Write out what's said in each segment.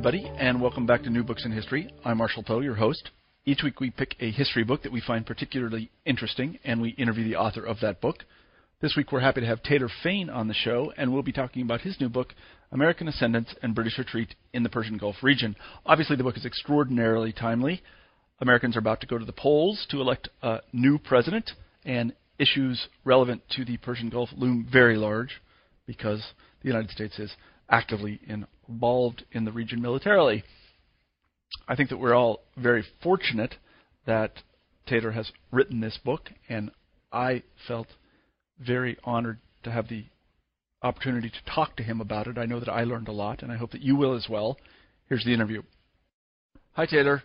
everybody, and welcome back to New Books in History. I'm Marshall Poe, your host. Each week we pick a history book that we find particularly interesting, and we interview the author of that book. This week we're happy to have Taylor Fain on the show, and we'll be talking about his new book, American Ascendance and British Retreat in the Persian Gulf Region. Obviously, the book is extraordinarily timely. Americans are about to go to the polls to elect a new president, and issues relevant to the Persian Gulf loom very large because the United States is actively involved in the region militarily. I think that we're all very fortunate that Taylor has written this book, and I felt very honored to have the opportunity to talk to him about it. I know that I learned a lot, and I hope that you will as well. Here's the interview. Hi, Taylor.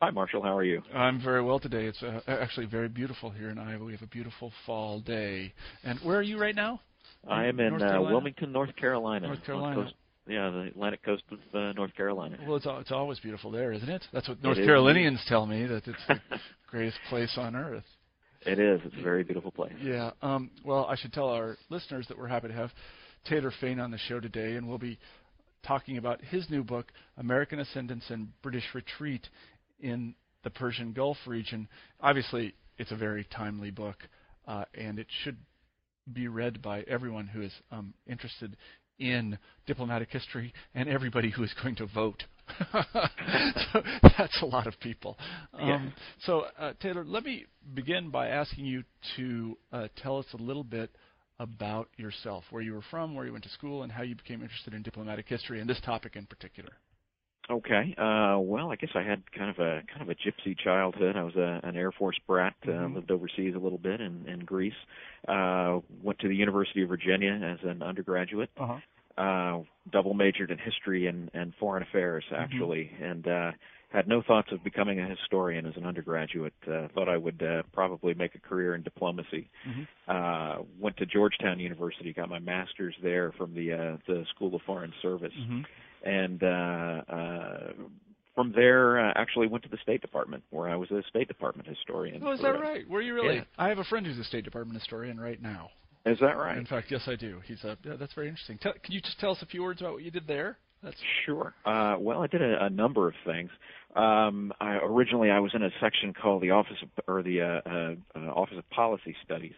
Hi, Marshall. How are you? I'm very well today. It's uh, actually very beautiful here in Iowa. We have a beautiful fall day. And where are you right now? I am in North uh, Wilmington, North Carolina. North Carolina. Coast, yeah, the Atlantic coast of uh, North Carolina. Well, it's it's always beautiful there, isn't it? That's what North is. Carolinians tell me that it's the greatest place on earth. It is. It's a very beautiful place. Yeah. Um, well, I should tell our listeners that we're happy to have Taylor Fain on the show today, and we'll be talking about his new book, American Ascendance and British Retreat in the Persian Gulf region. Obviously, it's a very timely book, uh, and it should be read by everyone who is um, interested in diplomatic history and everybody who is going to vote. so that's a lot of people. Yeah. Um, so, uh, Taylor, let me begin by asking you to uh, tell us a little bit about yourself, where you were from, where you went to school, and how you became interested in diplomatic history and this topic in particular. Okay. Uh, well, I guess I had kind of a kind of a gypsy childhood. I was a, an Air Force brat. Uh, Mhm. Lived overseas a little bit in, in Greece. Uh, went to the University of Virginia as an undergraduate. Uh-huh. uh, double majored in history and, and foreign affairs actually, and uh, had no thoughts of becoming a historian as an undergraduate. Uh, thought I would uh, probably make a career in diplomacy. Mhm. Uh, went to Georgetown University, got my master's there from the uh, the School of Foreign Service, Mhm. And uh, uh, from there uh, actually went to the State Department where I was a State Department historian. Oh, is that right? Were you really? Yeah. I have a friend who's a State Department historian right now. Is that right? In fact, yes, I do. He's a. Yeah, that's very interesting. Tell, can you just tell us a few words about what you did there? That's Sure. Uh, well, I did a, a number of things. Um, I, originally, I was in a section called the Office of or the uh, uh, uh, Office of Policy Studies,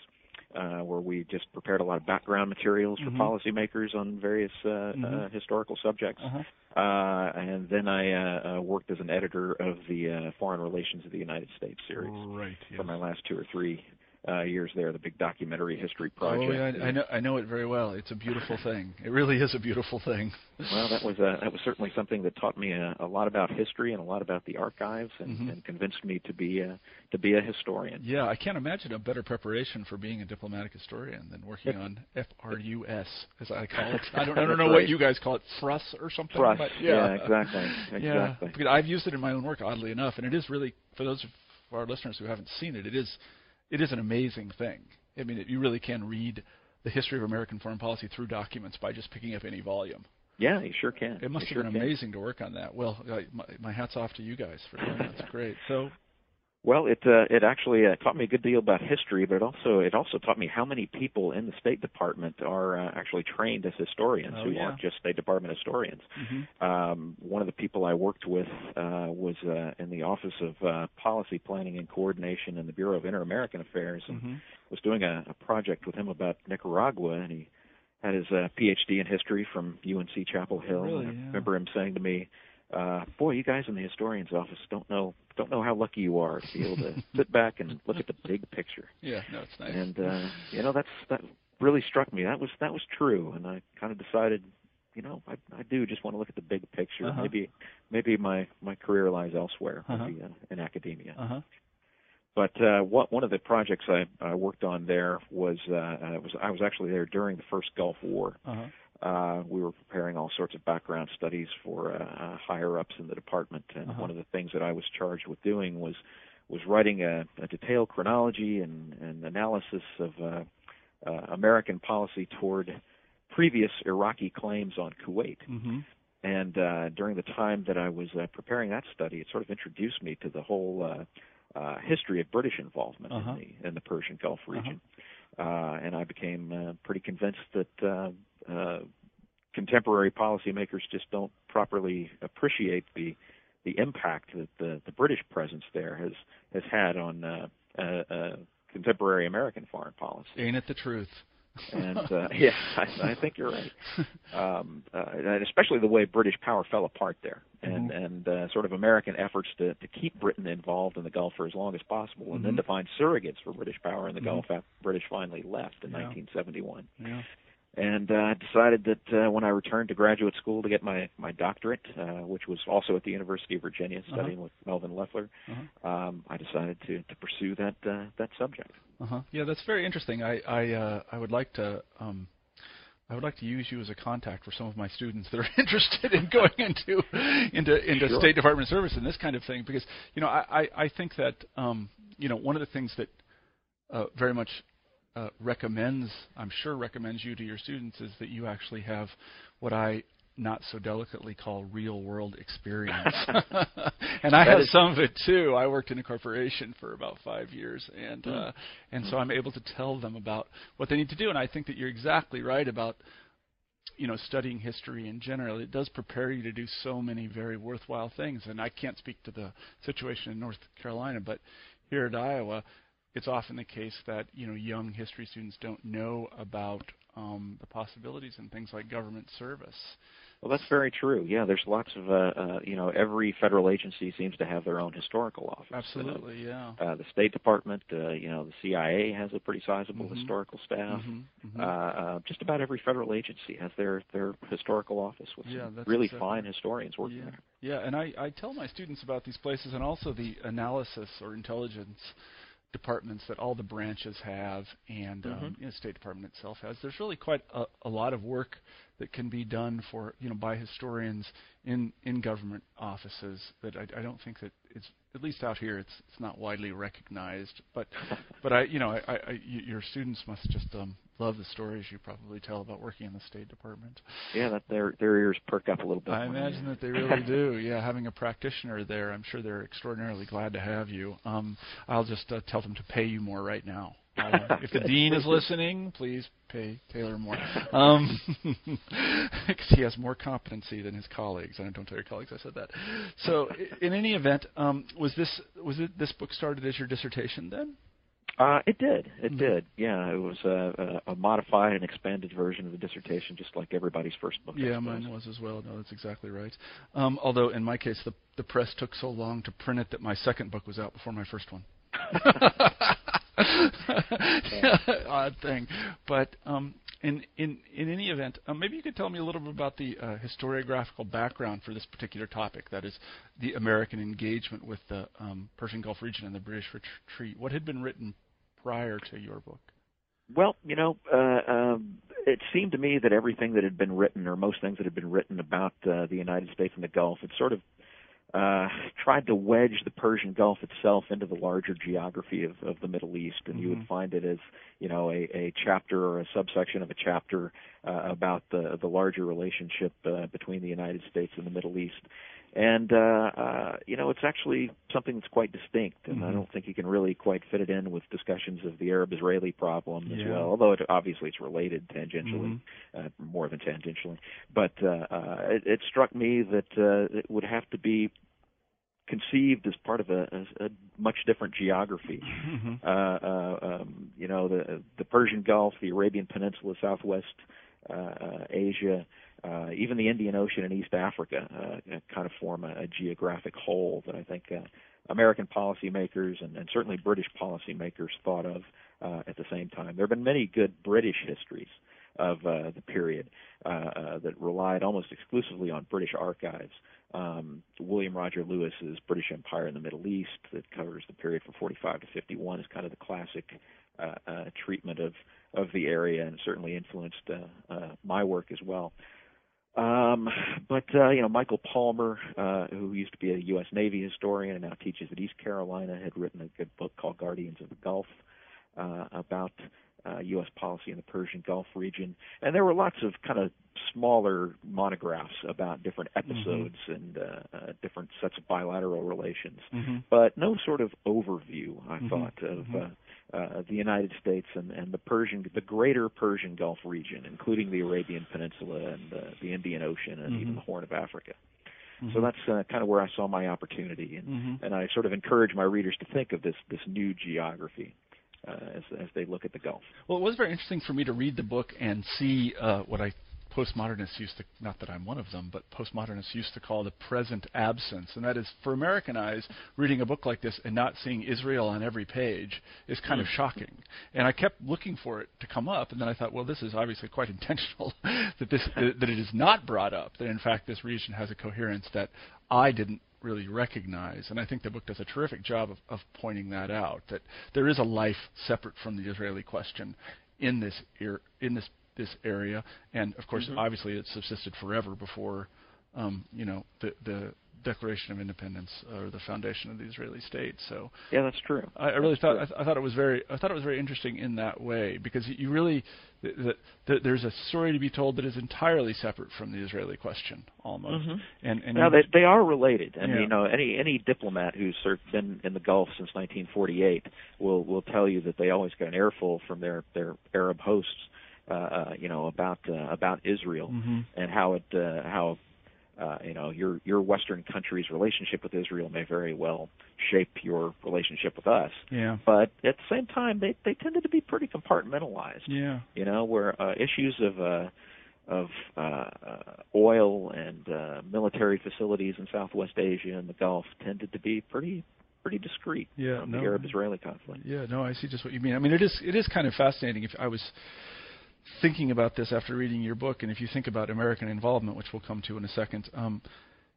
uh, where we just prepared a lot of background materials for Mhm. policymakers on various uh, Mhm. uh, historical subjects. uh-huh. Uh, and then I uh, uh, worked as an editor of the uh, Foreign Relations of the United States series right. for my last two or three uh, years there, the big documentary history project. Oh yeah, I, I know. I know it very well. It's a beautiful thing. It really is a beautiful thing. Well, that was uh, that was certainly something that taught me a, a lot about history and a lot about the archives, and, Mhm. and convinced me to be a, to be a historian. Yeah, I can't imagine a better preparation for being a diplomatic historian than working on FRUS, as I call it. I don't, I don't know what you guys call it, FRUS or something. Thrust. But yeah. exactly. Yeah, Exactly. because I've used it in my own work, oddly enough, and it is really for those of our listeners who haven't seen it. It is, it is an amazing thing. I mean, it, you really can read the history of American foreign policy through documents by just picking up any volume. Yeah, you sure can. It must You have sure been can. amazing to work on that. Well, my, my hat's off to you guys for that. That's great. So, Well, it uh, it actually uh, taught me a good deal about history, but it also it also taught me how many people in the State Department are uh, actually trained as historians Oh, who yeah. aren't just State Department historians. mhm. Um, one of the people I worked with uh, was uh, in the Office of uh, Policy Planning and Coordination in the Bureau of Inter-American Affairs, and Mhm. was doing a, a project with him about Nicaragua, and he had his uh, PhD in history from UNC Chapel Hill. Really, and I yeah. remember him saying to me, uh, "Boy, you guys in the historian's office don't know don't know how lucky you are to be able to sit back and look at the big picture." yeah, no, it's nice. And uh, you know, that's that really struck me. That was that was true, and I kind of decided, you know, I I do just want to look at the big picture. Uh-huh. Maybe maybe my my career lies elsewhere, Uh-huh. maybe uh, in academia. uh huh. But uh, what one of the projects I uh, worked on there was uh, uh, was I was actually there during the first Gulf War. Uh huh. Uh, we were preparing all sorts of background studies for uh, higher ups in the department, and Uh-huh. one of the things that I was charged with doing was was writing a, a detailed chronology and, and analysis of uh, uh, American policy toward previous Iraqi claims on Kuwait. Mm-hmm. And uh, during the time that I was uh, preparing that study, it sort of introduced me to the whole uh, uh, history of British involvement Uh-huh. in the in the Persian Gulf region. Uh and I became uh, pretty convinced that uh, uh, contemporary policymakers just don't properly appreciate the the impact that the the British presence there has has had on uh, uh, uh, contemporary American foreign policy. Ain't it the truth? And uh, yeah, I, I think you're right. Um, uh, and especially the way British power fell apart there, and mm-hmm. and uh, sort of American efforts to to keep Britain involved in the Gulf for as long as possible, and mm-hmm. then to find surrogates for British power in the mm-hmm. Gulf after British finally left in yeah. 1971. Yeah and uh, I decided that uh, when I returned to graduate school to get my my doctorate, uh, which was also at the University of Virginia, Uh-huh. studying with Melvin Leffler, Uh-huh. um, I decided to to pursue that uh, that subject. Uh-huh. Yeah, that's very interesting. I I uh, I would like to um, I would like to use you as a contact for some of my students that are interested in going into into into Sure. State Department service and this kind of thing because you know I I, I think that um, you know one of the things that uh, very much uh, recommends I'm sure recommends you to your students is that you actually have what I not so delicately call real world experience. and I That have is- some of it too. I worked in a corporation for about five years and Hmm. uh and so I'm able to tell them about what they need to do. And I think that you're exactly right about you know studying history in general. It does prepare you to do so many very worthwhile things. And I can't speak to the situation in North Carolina, but here at Iowa, it's often the case that you know young history students don't know about um, the possibilities in things like government service. Well, that's very true. Yeah, there's lots of uh, uh, you know every federal agency seems to have their own historical office. Absolutely, yeah. Uh, the State Department, uh, you know, the CIA has a pretty sizable Mhm. historical staff. Mhm, mhm. Uh, uh, just about every federal agency has their their historical office with Yeah, some really exactly- fine historians working yeah. there. Yeah, and I, I tell my students about these places and also the analysis or intelligence departments that all the branches have and um, Mhm. you know, State Department itself has. There's really quite a, a lot of work that can be done for you know by historians in in government offices that I, I don't think that it's at least out here it's it's not widely recognized. But but I you know I, I, I your students must just um, love the stories you probably tell about working in the State Department. Yeah, that their their ears perk up a little bit. I imagine they- that they really do. Yeah, having a practitioner there, I'm sure they're extraordinarily glad to have you. Um, I'll just uh, tell them to pay you more right now. Uh, if the dean is listening, please pay Taylor more, um, because he has more competency than his colleagues. And don't tell your colleagues I said that. So, in any event, um, was this was it this book started as your dissertation then? Uh, it did. It Mhm. did. Yeah, it was a, a, a modified and expanded version of the dissertation, just like everybody's first book. Yeah, mine was as well. No, that's exactly right. Um, although in my case, the the press took so long to print it that my second book was out before my first one. Odd thing, but um, in in in any event, um, maybe you could tell me a little bit about the uh, historiographical background for this particular topic. That is, the American engagement with the um, Persian Gulf region and the British retreat. What had been written prior to your book? Well, you know, uh, um, it seemed to me that everything that had been written, or most things that had been written about uh, the United States and the Gulf, had sort of uh, tried to wedge the Persian Gulf itself into the larger geography of, of the Middle East, and you Mhm. would find it as, you know, a, a chapter or a subsection of a chapter uh, about the the larger relationship uh, between the United States and the Middle East. And uh, uh, you know, it's actually something that's quite distinct, and I Mhm. don't think you can really quite fit it in with discussions of the Arab-Israeli problem as well. Although it, obviously it's related tangentially, Mhm. uh, more than tangentially. But uh, uh, it, it struck me that uh, it would have to be conceived as part of a, a, a much different geography. Mhm. Uh, uh, um, you know, the the Persian Gulf, the Arabian Peninsula, Southwest uh, uh, Asia, uh, even the Indian Ocean and East Africa uh, kind of form a, a geographic whole that I think uh, American policymakers and, and certainly British policymakers thought of uh, at the same time. There have been many good British histories of uh, the period uh, uh, that relied almost exclusively on British archives. Um, William Roger Louis's British Empire in the Middle East that covers the period from 45 to 51 is kind of the classic uh, uh, treatment of of the area and certainly influenced uh, uh, my work as well. Um, but uh, you know, Michael Palmer, uh, who used to be a U.S. Navy historian and now teaches at East Carolina, had written a good book called Guardians of the Gulf uh, about uh, U.S. policy in the Persian Gulf region, and there were lots of kind of smaller monographs about different Mm-hmm. episodes and uh, uh, different sets of bilateral relations, Mm-hmm. but no sort of overview. I Mhm. thought of Mhm. uh, uh, the United States and, and the Persian, the greater Persian Gulf region, including the Arabian Peninsula and uh, the Indian Ocean and even Mhm. the Horn of Africa. So that's uh, kind of where I saw my opportunity, and, and I sort of encourage my readers to think of this this new geography uh, as as they look at the Gulf. Well, it was very interesting for me to read the book and see uh, what I postmodernists used to, not that I'm one of them, but postmodernists used to call the present absence. And that is, for American eyes, reading a book like this and not seeing Israel on every page is kind of shocking. And I kept looking for it to come up, and then I thought, well, this is obviously quite intentional that this that it is not brought up. That in fact this region has a coherence that I didn't really recognize. And I think the book does a terrific job of, of pointing that out. That there is a life separate from the Israeli question in this er- in this this area, and of course, Mhm. obviously, it subsisted forever before, um, you know, the the Declaration of Independence or the foundation of the Israeli state. So Yeah, that's true. I, I really That's thought. I, th- I thought it was very I thought it was very interesting in that way because you really th- th- th- there's a story to be told that is entirely separate from the Israeli question almost, Mhm. and and Now they they are related, and Yeah. you know any any diplomat who's of been in the Gulf since 1948 will will tell you that they always get an airful from their their Arab hosts, uh, uh, you know about uh, about Israel Mhm. and how it uh, how uh, you know your your Western country's relationship with Israel may very well shape your relationship with us, yeah but at the same time they they tended to be pretty compartmentalized yeah you know, where uh, issues of uh, of uh, uh, oil and uh, military facilities in Southwest Asia and the Gulf tended to be pretty pretty discrete Yeah, from no. the Arab-Israeli conflict. Yeah, no, I see just what you mean. I mean, it is it is kind of fascinating. If I was thinking about this after reading your book, and if you think about American involvement, which we'll come to in a second, um,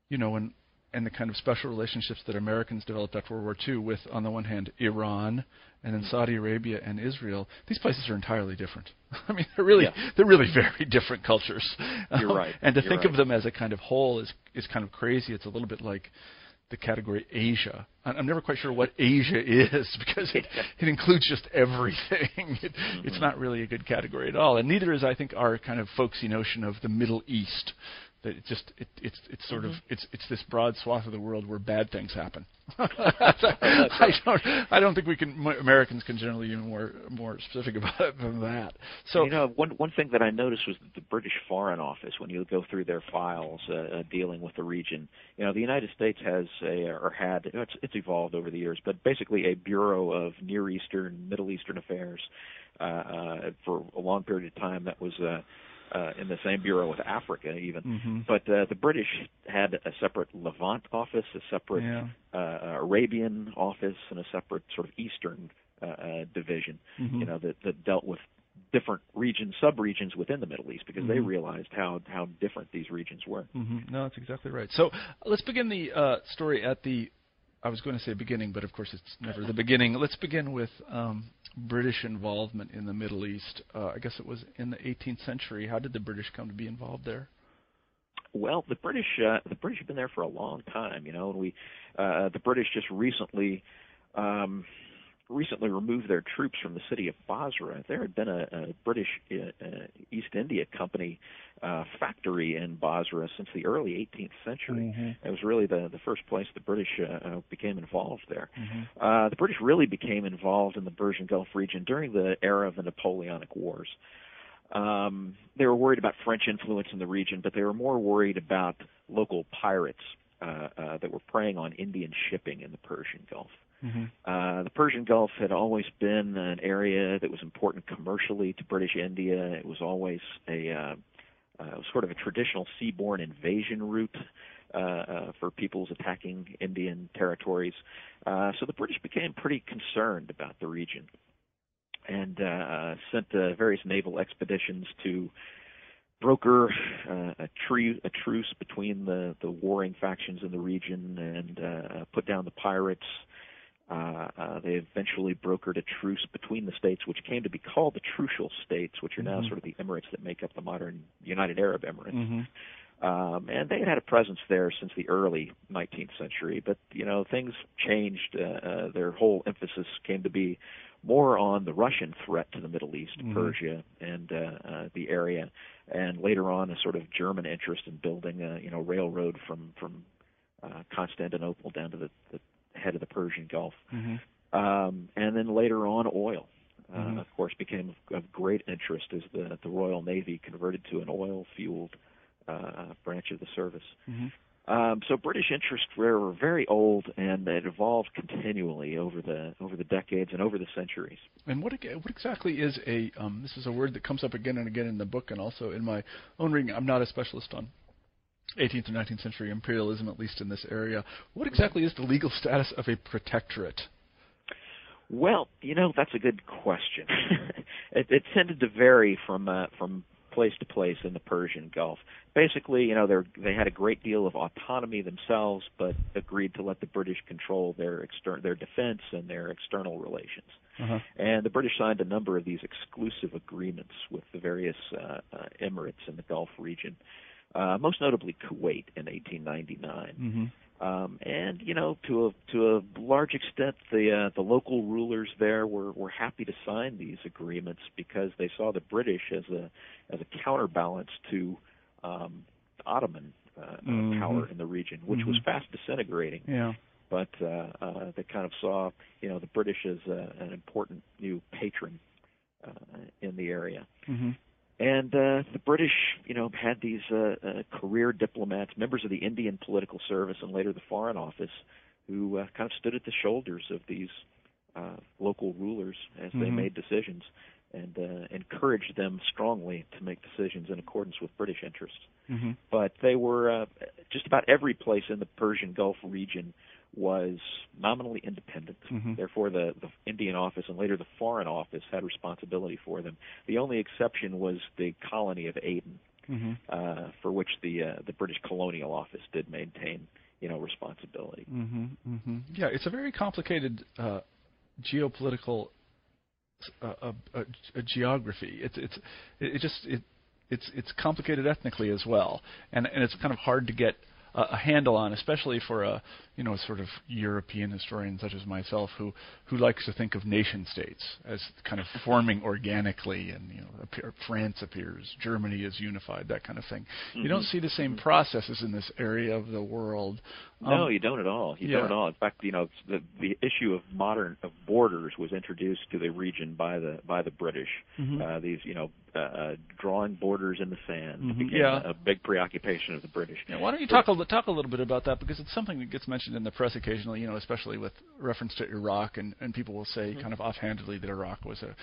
you know, and and the kind of special relationships that Americans developed after World War II with, on the one hand, Iran, and then Saudi Arabia and Israel. These places are entirely different. I mean, they're really Yeah. they're really very different cultures. You're Um, right. And to You're think of them as a kind of whole is is kind of crazy. It's a little bit like the category Asia. I'm never quite sure what Asia is because it, it includes just everything. It, mm-hmm. It's not really a good category at all, and neither is I think our kind of folksy notion of the Middle East. That it just it, it's it's sort mm-hmm. of it's it's this broad swath of the world where bad things happen. I don't I don't think we can Americans can generally be more more specific about it than that. So you know, one one thing that I noticed was that the British Foreign Office, when you go through their files uh, uh, dealing with the region, you know, the United States has a or had it's it's evolved over the years, but basically a bureau of Near Eastern, Middle Eastern affairs uh, uh, for a long period of time. That was uh, uh, in the same bureau with Africa, even. Mhm. But uh, the British had a separate Levant office, a separate yeah. uh, uh, Arabian office, and a separate sort of Eastern uh, uh, division Mhm. you know that that dealt with different regions, sub-regions within the Middle East because they Mhm. realized how how different these regions were. hmm No, that's exactly right. So let's begin the uh, story at the. I was going to say beginning, but of course it's never the beginning. Let's begin with um, British involvement in the Middle East. Uh, I guess it was in the 18th century. How did the British come to be involved there? Well, the British uh, the British have been there for a long time, you know, and we uh, the British just recently um, recently removed their troops from the city of Basra. There had been a, a British uh, uh, East India Company uh, factory in Basra since the early 18th century. It was really the the first place the British uh, uh, became involved there. Uh, the British really became involved in the Persian Gulf region during the era of the Napoleonic Wars. Um, they were worried about French influence in the region, but they were more worried about local pirates uh, uh, that were preying on Indian shipping in the Persian Gulf. Mm-hmm. Uh, the Persian Gulf had always been an area that was important commercially to British India. It was always a uh, uh, sort of a traditional seaborne invasion route uh, uh, for peoples attacking Indian territories. Uh, so the British became pretty concerned about the region and uh, sent uh, various naval expeditions to broker uh, a, tru- a truce between the, the warring factions in the region and uh, put down the pirates. Uh, uh, they eventually brokered a truce between the states, which came to be called the Trucial States, which are now Mhm. sort of the Emirates that make up the modern United Arab Emirates. Mm-hmm. Um, and they had had a presence there since the early 19th century, but you know things changed. Uh, uh, their whole emphasis came to be more on the Russian threat to the Middle East, Mhm. Persia, and uh, uh, the area, and later on a sort of German interest in building a you know railroad from from uh, Constantinople down to the, the head of the Persian Gulf, Mhm. um, and then later on oil. Uh, Mhm. Of course, became of, of great interest as the the Royal Navy converted to an oil-fueled uh, branch of the service. Mhm. Um, so British interests were, very old, and it evolved continually over the over the decades and over the centuries. And what what exactly is a um, this is a word that comes up again and again in the book and also in my own reading. I'm not a specialist on 18th or 19th century imperialism, at least in this area. What exactly is the legal status of a protectorate? Well, you know that's a good question. it, it tended to vary from uh, from place to place in the Persian Gulf. Basically, you know, they they had a great deal of autonomy themselves, but agreed to let the British control their external their defense and their external relations. Uh-huh. And the British signed a number of these exclusive agreements with the various uh, uh, emirates in the Gulf region, uh, most notably Kuwait in 1899. Mm-hmm. Um, and you know, to a to a large extent, the uh, the local rulers there were were happy to sign these agreements because they saw the British as a as a counterbalance to um, Ottoman uh, Mhm. power in the region, which was Mhm. fast disintegrating. Yeah. But uh, uh, they kind of saw you know the British as uh, an important new patron uh, in the area. Mm-hmm. And uh, the British, you know, had these uh, uh, career diplomats, members of the Indian political service, and later the Foreign Office, who uh, kind of stood at the shoulders of these uh, local rulers as they Mhm. made decisions, and uh, encouraged them strongly to make decisions in accordance with British interests. Mm-hmm. But they were uh, just about every place in the Persian Gulf region was nominally independent. Mhm. Therefore, the, the Indian office and later the Foreign Office had responsibility for them. The only exception was the colony of Aden, Mm-hmm. uh, for which the uh, the British Colonial Office did maintain, you know, responsibility. Mm-hmm. Mm-hmm. Yeah, it's a very complicated uh, geopolitical uh, uh, uh, uh, geography. It's it's it, it just it it's it's complicated ethnically as well, and and it's kind of hard to get a, a handle on, especially for a you know sort of European historian such as myself who who likes to think of nation states as kind of forming organically, and you know appear, France appears, Germany is unified, that kind of thing. You don't Mhm. see the same processes in this area of the world. No, Um, you don't at all. You yeah. don't at all. In fact, you know, the the issue of modern of borders was introduced to the region by the by the British. Mhm. Uh, these, you know, uh, uh, drawing borders in the sand Mhm, became yeah. a, a big preoccupation of the British. Yeah, why don't you talk a, talk a little bit about that because it's something that gets mentioned in the press occasionally, you know, especially with reference to Iraq, and, and people will say kind of offhandedly that Iraq was a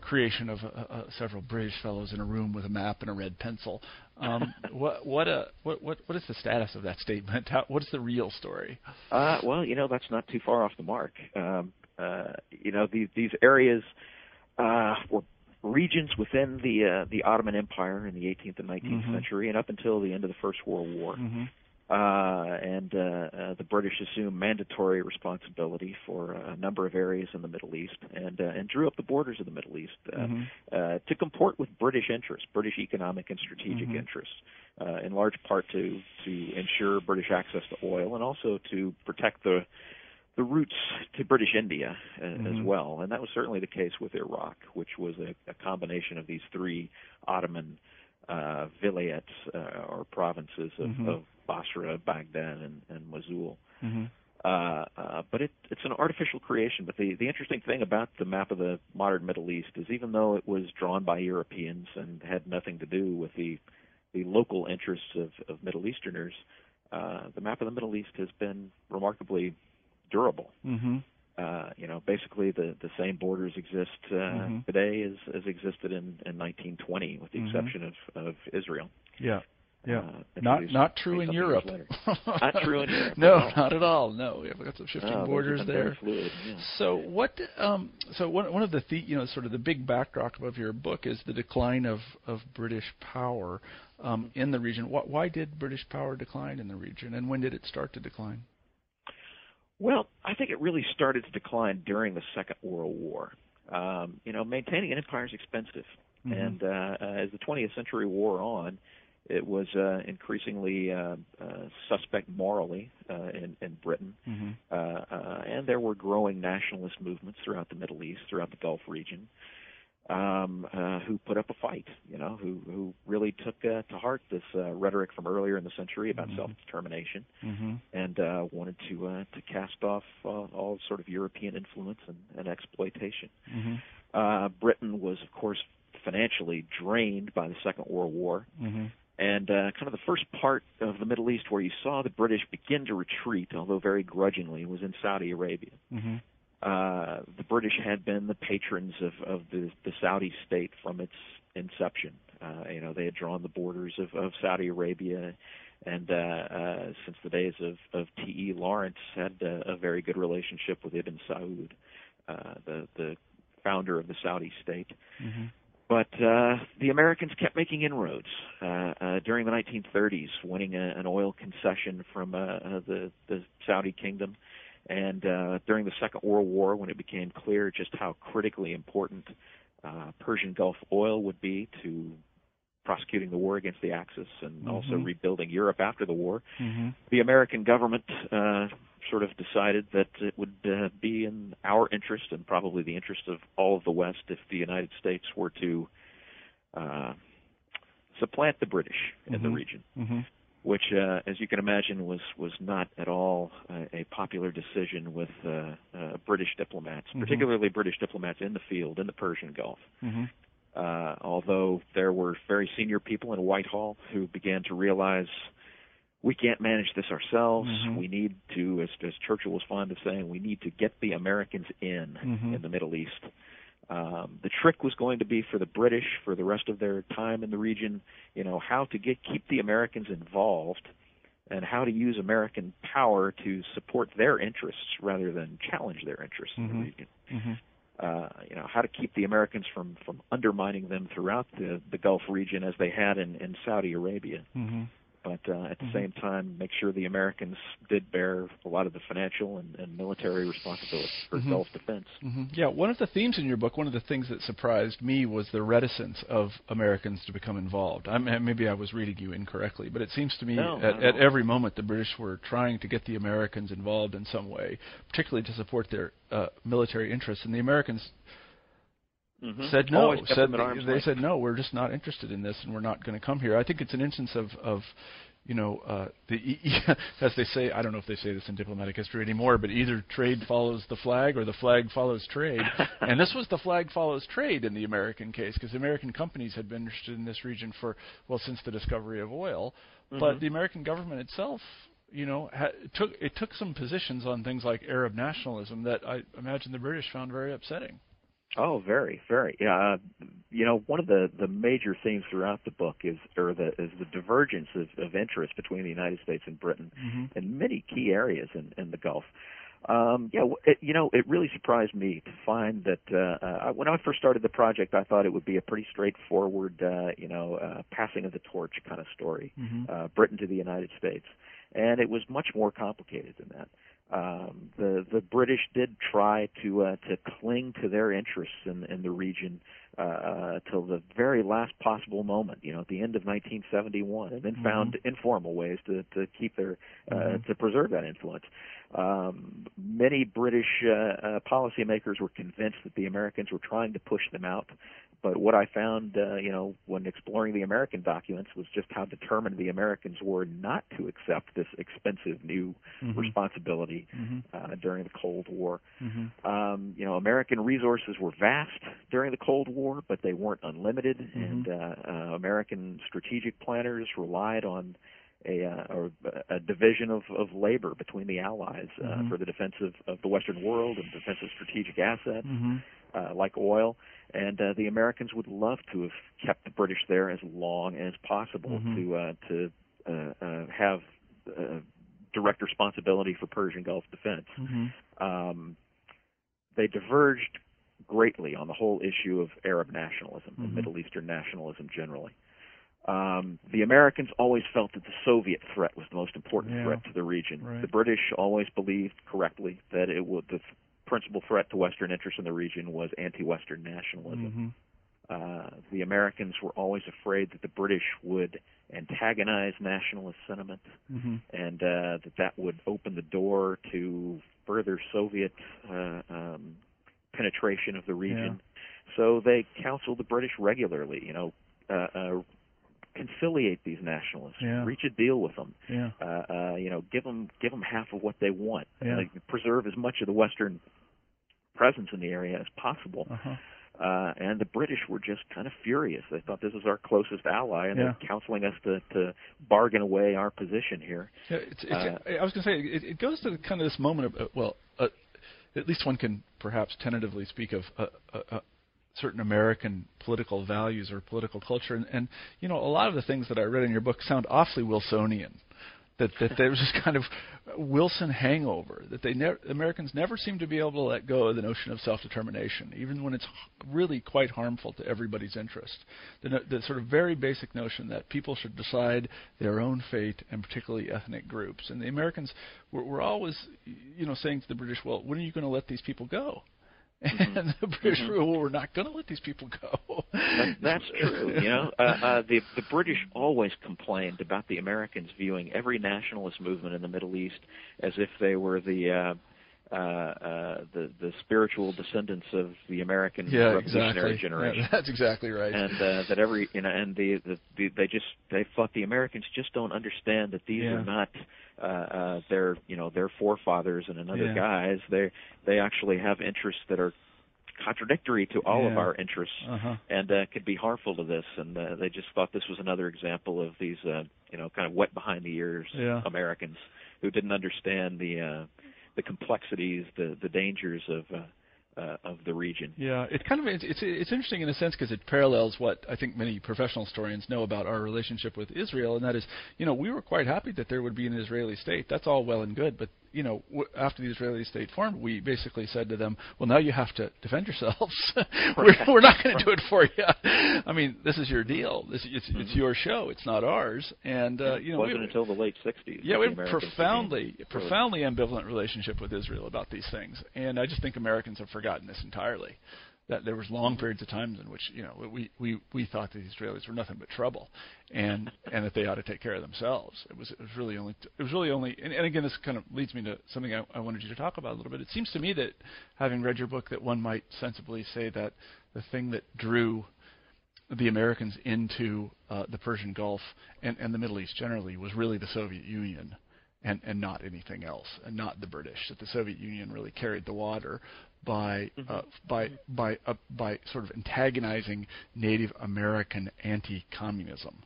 creation of uh, uh, several British fellows in a room with a map and a red pencil. Um, what what uh, what what what is the status of that statement? How, what is the real story? Uh, well, you know, that's not too far off the mark. Um, uh, you know, these these areas uh, were regions within the uh, the Ottoman Empire in the 18th and 19th Mhm. century, and up until the end of the First World War. Mm-hmm. Uh, and uh, uh, the British assumed mandatory responsibility for a number of areas in the Middle East, and uh, and drew up the borders of the Middle East uh, Mhm. uh, to comport with British interests, British economic and strategic Mhm. interests, uh, in large part to to ensure British access to oil, and also to protect the the routes to British India uh, as Mhm. well, and that was certainly the case with Iraq, which was a, a combination of these three Ottoman uh, vilayets uh, or provinces of, Mhm. of Basra, Baghdad, and, and Mosul. Mm-hmm. Uh, uh, but it, it's an artificial creation. But the, the interesting thing about the map of the modern Middle East is even though it was drawn by Europeans and had nothing to do with the, the local interests of, of Middle Easterners, uh, the map of the Middle East has been remarkably durable. Mm-hmm. Uh, you know, basically the, the same borders exist uh, Mhm. today as, as existed in, in 1920, with the Mhm. exception of, of Israel. Yeah. Yeah. Uh, Not not true in Europe. Not true in Europe no, all. not at all. No, we have got some shifting No, those borders have been very there. Fluid, yeah. So what? Um, so one one of the, the you know sort of the big backdrop of your book is the decline of of British power um, in the region. Why, why did British power decline in the region, and when did it start to decline? Well, I think it really started to decline during the Second World War. Um, you know, maintaining an empire is expensive, Mhm. and uh, uh, as the 20th century wore on, it was uh, increasingly uh, uh, suspect morally uh, in, in Britain, mm-hmm. uh, uh, and there were growing nationalist movements throughout the Middle East, throughout the Gulf region, um, uh, who put up a fight. You know, who who really took uh, to heart this uh, rhetoric from earlier in the century about mm-hmm. self-determination, mm-hmm. and uh, wanted to uh, to cast off uh, all sort of European influence and, and exploitation. Mm-hmm. Uh, Britain was, of course, financially drained by the Second World War. Mm-hmm. And uh, kind of the first part of the Middle East where you saw the British begin to retreat, although very grudgingly, was in Saudi Arabia. Mm-hmm. Uh, the British had been the patrons of, of the, the Saudi state from its inception. Uh, you know, they had drawn the borders of, of Saudi Arabia, and uh, uh, since the days of, of T.E. Lawrence, had uh, a very good relationship with Ibn Saud, uh, the the founder of the Saudi state. Mm-hmm. But uh, the Americans kept making inroads uh, uh, during the 1930s, winning a, an oil concession from uh, uh, the, the Saudi kingdom. And uh, during the Second World War, when it became clear just how critically important uh, Persian Gulf oil would be to prosecuting the war against the Axis and mm-hmm. also rebuilding Europe after the war, mm-hmm. the American government uh, sort of decided that it would uh, be in our interest and probably the interest of all of the West if the United States were to uh, supplant the British in mm-hmm. the region, mm-hmm. which, uh, as you can imagine, was was not at all a, a popular decision with uh, uh, British diplomats, mm-hmm. particularly British diplomats in the field in the Persian Gulf. Mm-hmm. Uh, although there were very senior people in Whitehall who began to realize we can't manage this ourselves. Mm-hmm. We need to, as, as Churchill was fond of saying, we need to get the Americans in mm-hmm. in the Middle East. Um, the trick was going to be for the British for the rest of their time in the region, you know, how to get keep the Americans involved and how to use American power to support their interests rather than challenge their interests mm-hmm. in the mm-hmm. region. Mm-hmm. Uh, you know, how to keep the Americans from from undermining them throughout the the Gulf region as they had in in Saudi Arabia. Mm-hmm but uh, at the mm-hmm. same time, make sure the Americans did bear a lot of the financial and, and military responsibility for mm-hmm. self-defense. Mm-hmm. Yeah, one of the themes in your book, one of the things that surprised me was the reticence of Americans to become involved. I mean, maybe I was reading you incorrectly, but it seems to me no, at, at every moment the British were trying to get the Americans involved in some way, particularly to support their uh, military interests, and the Americans Mm-hmm. said no. Said they, said no. We're just not interested in this, and we're not going to come here. I think it's an instance of of you know uh, the as they say. I don't know if they say this in diplomatic history anymore, but either trade follows the flag or the flag follows trade. and this was the flag follows trade in the American case because American companies had been interested in this region for well since the discovery of oil, mm-hmm. but the American government itself you know, ha- took it took some positions on things like Arab nationalism that I imagine the British found very upsetting. Oh, very, very. Yeah, uh, you know, one of the the major themes throughout the book is or the is the divergence of, of interest between the United States and Britain mm-hmm. in many key areas in in the Gulf. Um, yeah, it, you know, it really surprised me to find that uh, uh, when I first started the project, I thought it would be a pretty straightforward, uh, you know, uh, passing of the torch kind of story, mm-hmm. uh, Britain to the United States, and it was much more complicated than that um, the the British did try to uh, to cling to their interests in, in the region uh, uh, till the very last possible moment. You know, at the end of 1971, and then mm-hmm. found informal ways to to keep their uh, mm-hmm. to preserve that influence. Um, many British uh, uh, policymakers were convinced that the Americans were trying to push them out but what I found, uh, you know, when exploring the American documents was just how determined the Americans were not to accept this expensive new mm-hmm. responsibility mm-hmm. Uh, during the Cold War. Mm-hmm. Um, you know, American resources were vast during the Cold War, but they weren't unlimited, mm-hmm. and uh, uh, American strategic planners relied on a, uh, or a division of, of labor between the Allies uh, mm-hmm. for the defense of, of the Western world and defense of strategic assets mm-hmm. uh, like oil. And uh, the Americans would love to have kept the British there as long as possible mm-hmm. to uh, to uh, uh, have uh, direct responsibility for Persian Gulf defense. Mm-hmm. Um, they diverged greatly on the whole issue of Arab nationalism and mm-hmm. Middle Eastern nationalism generally. Um, the Americans always felt that the Soviet threat was the most important yeah. threat to the region. Right. The British always believed correctly that it would the principal threat to Western interests in the region was anti-Western nationalism. Uh, the Americans were always afraid that the British would antagonize nationalist sentiment, mm-hmm. and uh, that that would open the door to further Soviet uh, um, penetration of the region. Yeah. So they counseled the British regularly. You know, uh, uh, conciliate these nationalists, yeah. reach a deal with them. Yeah. Uh, uh, you know, give them give them half of what they want. Yeah. Uh, preserve as much of the Western presence in the area as possible. Uh-huh. Uh, and the British were just kind of furious. They thought this is our closest ally, and Yeah. they're counseling us to, to bargain away our position here. Yeah, it's, it's, Uh, I was going to say it, it goes to kind of this moment of uh, well, uh, at least one can perhaps tentatively speak of uh, uh, certain American political values or political culture, and, and you know a lot of the things that I read in your book sound awfully Wilsonian. That that there was this kind of Wilson hangover that they never Americans never seem to be able to let go of the notion of self-determination, even when it's really quite harmful to everybody's interest. The, the sort of very basic notion that people should decide their own fate, and particularly ethnic groups. And the Americans were, were always, you know, saying to the British, "Well, when are you going to let these people go?" And the British Mhm. were, well, we're not going to let these people go. That, that's true. You know, uh, uh, the the British always complained about the Americans viewing every nationalist movement in the Middle East as if they were the uh, uh, uh, the the spiritual descendants of the American yeah, revolutionary exactly. generation. Yeah, that's exactly right. and uh, that every you know, and the, the, the they just they thought the Americans just don't understand that these Yeah. are not uh, uh, their you know their forefathers and another Yeah. guys. They they actually have interests that are contradictory to all of our interests uh-huh. and uh, could be harmful to this. And uh, they just thought this was another example of these, uh, you know, kind of wet behind the ears Yeah. Americans who didn't understand the uh, the complexities, the the dangers of uh, uh, of the region. Yeah, it's kind of it's it's, it's interesting in a sense because it parallels what I think many professional historians know about our relationship with Israel, and that is, you know, we were quite happy that there would be an Israeli state. That's all well and good, but you know, w- after the Israeli state formed, we basically said to them, "Well, now you have to defend yourselves. we're, we're not going to do it for you. I mean, this is your deal. This it's it's Mhm. your show. It's not ours." And uh, you know, it wasn't we, until the late '60s. yeah, we have a profoundly, profoundly ambivalent relationship with Israel about these things, and I just think Americans have forgotten this entirely. That there was long periods of times in which you know we we we thought that the Israelis were nothing but trouble, and and that they ought to take care of themselves. It was it was really only it was really only and, and again this kind of leads me to something I, I wanted you to talk about a little bit. It seems to me that having read your book that one might sensibly say that the thing that drew the Americans into uh, the Persian Gulf and, and the Middle East generally was really the Soviet Union and, and not anything else, and not the British. That the Soviet Union really carried the water by uh, by by uh, by sort of antagonizing Native American anti-communism,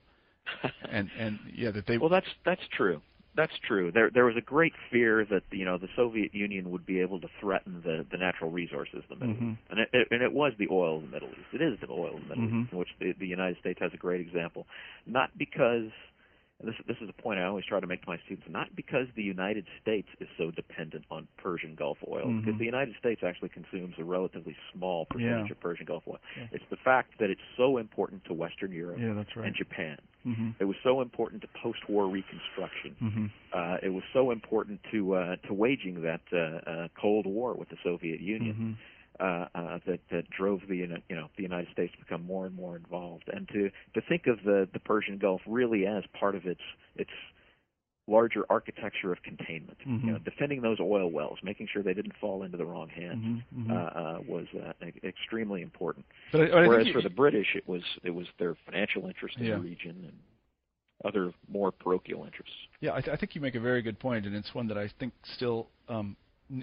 and and yeah, that they well, that's that's true. That's true. There there was a great fear that you know the Soviet Union would be able to threaten the the natural resources of the Middle Mhm. East, and it, it and it was the oil of the Middle East. It is the oil of the Middle Mhm. East, in which the, the United States has a great example. Not because and this this is a point I always try to make to my students. Not because the United States is so dependent on Persian Gulf oil, Mhm. because the United States actually consumes a relatively small percentage Yeah. of Persian Gulf oil. Yeah. It's the fact that it's so important to Western Europe yeah, right. and Japan. hmm It was so important to post-war reconstruction. hmm Uh, it was so important to uh, to waging that uh, uh, Cold War with the Soviet Union hmm uh, uh, that that drove the you know the United States to become more and more involved, and to to think of the the Persian Gulf really as part of its its larger architecture of containment. Mhm. You know, defending those oil wells, making sure they didn't fall into the wrong hands. hmm hmm Uh, uh, was uh, extremely important. but I, but Whereas you- for the British, it was it was their financial interest in Yeah. the region and other more parochial interests. Yeah, I, th- I think you make a very good point, and it's one that I think still um,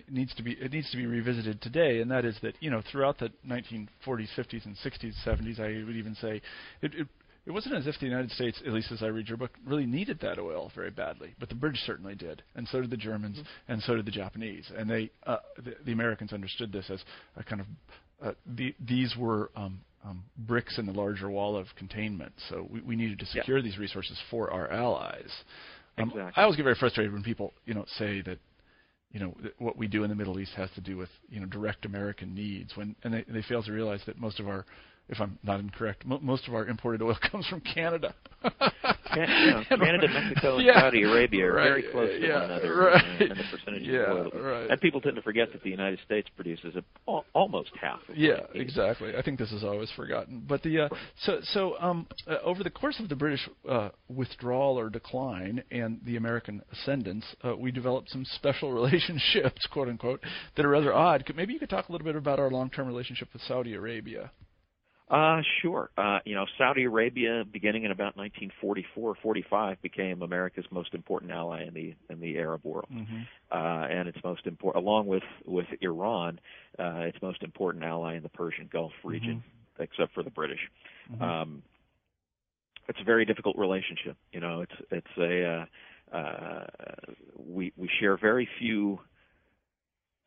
needs to be it needs to be revisited today, and that is that you know throughout the 1940s, 50s, and 60s, 70s, I would even say it. it it wasn't as if the United States, at least as I read your book, really needed that oil very badly, but the British certainly did, and so did the Germans, and so did the Japanese, and they, uh, the, the Americans understood this as a kind of, uh, the, these were um, um, bricks in the larger wall of containment. So we, we needed to Yeah. secure these resources for our allies. Um, Exactly. I always get very frustrated when people, you know, say that, you know, what we do in the Middle East has to do with, you know, direct American needs, when and they, they fail to realize that most of our, if I'm not incorrect, mo- most of our imported oil comes from Canada. know, Canada, Mexico, and yeah, Saudi Arabia are right, very close to yeah, one another right. in, in the percentage Yeah, of oil. right. And people tend to forget that the United States produces a, al- almost half. Of Yeah, exactly. I think this is always forgotten. But the uh, so so um, uh, over the course of the British uh, withdrawal or decline and the American ascendance, uh, we developed some special relationships, quote unquote, that are rather odd. Could, maybe you could talk a little bit about our long-term relationship with Saudi Arabia. Uh, sure. Uh, you know, Saudi Arabia, beginning in about 1944-45, became America's most important ally in the in the Arab world, Mm-hmm. uh, and its most important, along with with Iran, uh, its most important ally in the Persian Gulf region, except for the British. Mhm. Um, it's a very difficult relationship. You know, it's it's a uh, uh, we we share very few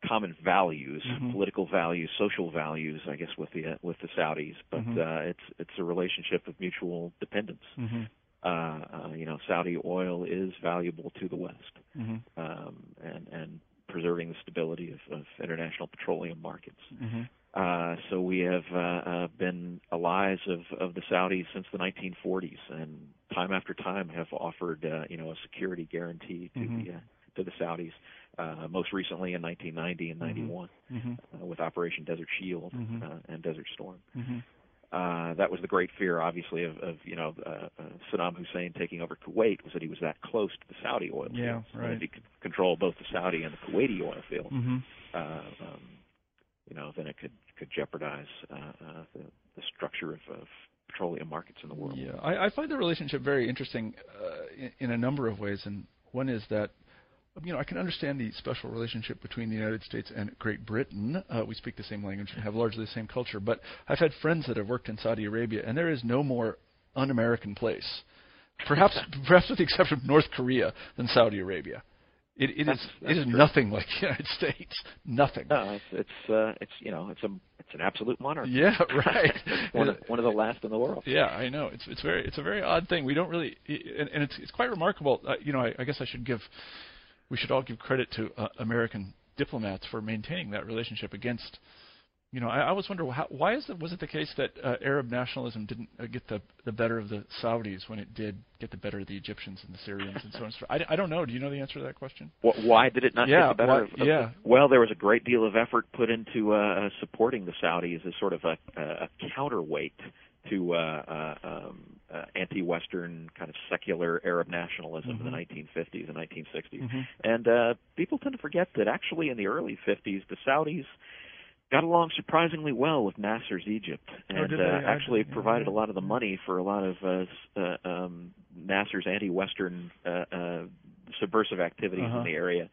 common values, Mhm. political values, social values, I guess, with the uh, with the Saudis. But Mhm. uh, it's it's a relationship of mutual dependence. Mm-hmm. Uh, uh, you know, Saudi oil is valuable to the West, Mm-hmm. um, and and preserving the stability of, of international petroleum markets. Mm-hmm. Uh, so we have uh, uh, been allies of, of the Saudis since the 1940s, and time after time have offered uh, you know a security guarantee to Mhm. the uh, to the Saudis. Uh, most recently in 1990 and Mhm. 91 Mm-hmm. uh, with Operation Desert Shield Mhm. uh, and Desert Storm. Mm-hmm. Uh, that was the great fear, obviously, of, of you know uh, uh, Saddam Hussein taking over Kuwait was that he was that close to the Saudi oil Yeah, fields. And right. If he could control both the Saudi and the Kuwaiti oil fields, Mm-hmm. uh, um, you know, then it could could jeopardize uh, uh, the, the structure of, of petroleum markets in the world. Yeah, I, I find the relationship very interesting uh, in, in a number of ways, and one is that you know I can understand the special relationship between the United States and Great Britain. Uh, we speak the same language and have largely the same culture, but I've had friends that have worked in Saudi Arabia, and there is no more un-American place, perhaps perhaps with the exception of North Korea, than Saudi Arabia. It, it is That's- it is that's true. nothing like the United States. Nothing. No, it's it's uh, it's you know it's a it's an absolute monarchy. Yeah, right. One of one of the last in the world. Yeah, I know. It's it's very it's a very odd thing. We don't really, and, and it's it's quite remarkable. Uh, you know, I, I guess I should give, we should all give credit to uh, American diplomats for maintaining that relationship against. You know, I, I always wonder how, why is it was it the case that uh, Arab nationalism didn't uh, get the the better of the Saudis when it did get the better of the Egyptians and the Syrians and so on. and so forth? I, I don't know. Do you know the answer to that question? Wh- Why did it not Yeah, get the better why- of, of yeah. Well, there was a great deal of effort put into uh, uh, supporting the Saudis as sort of a, a counterweight to uh, uh, um, uh, anti-Western kind of secular Arab nationalism in the Mhm. 1950s and 1960s. Mm-hmm. And uh, people tend to forget that actually in the early 50s, the Saudis got along surprisingly well with Nasser's Egypt, Oh, and did uh, they? Actually yeah, provided a lot of the money for a lot of uh, uh, um, Nasser's anti-Western uh, uh, subversive activities Uh-huh. in the area.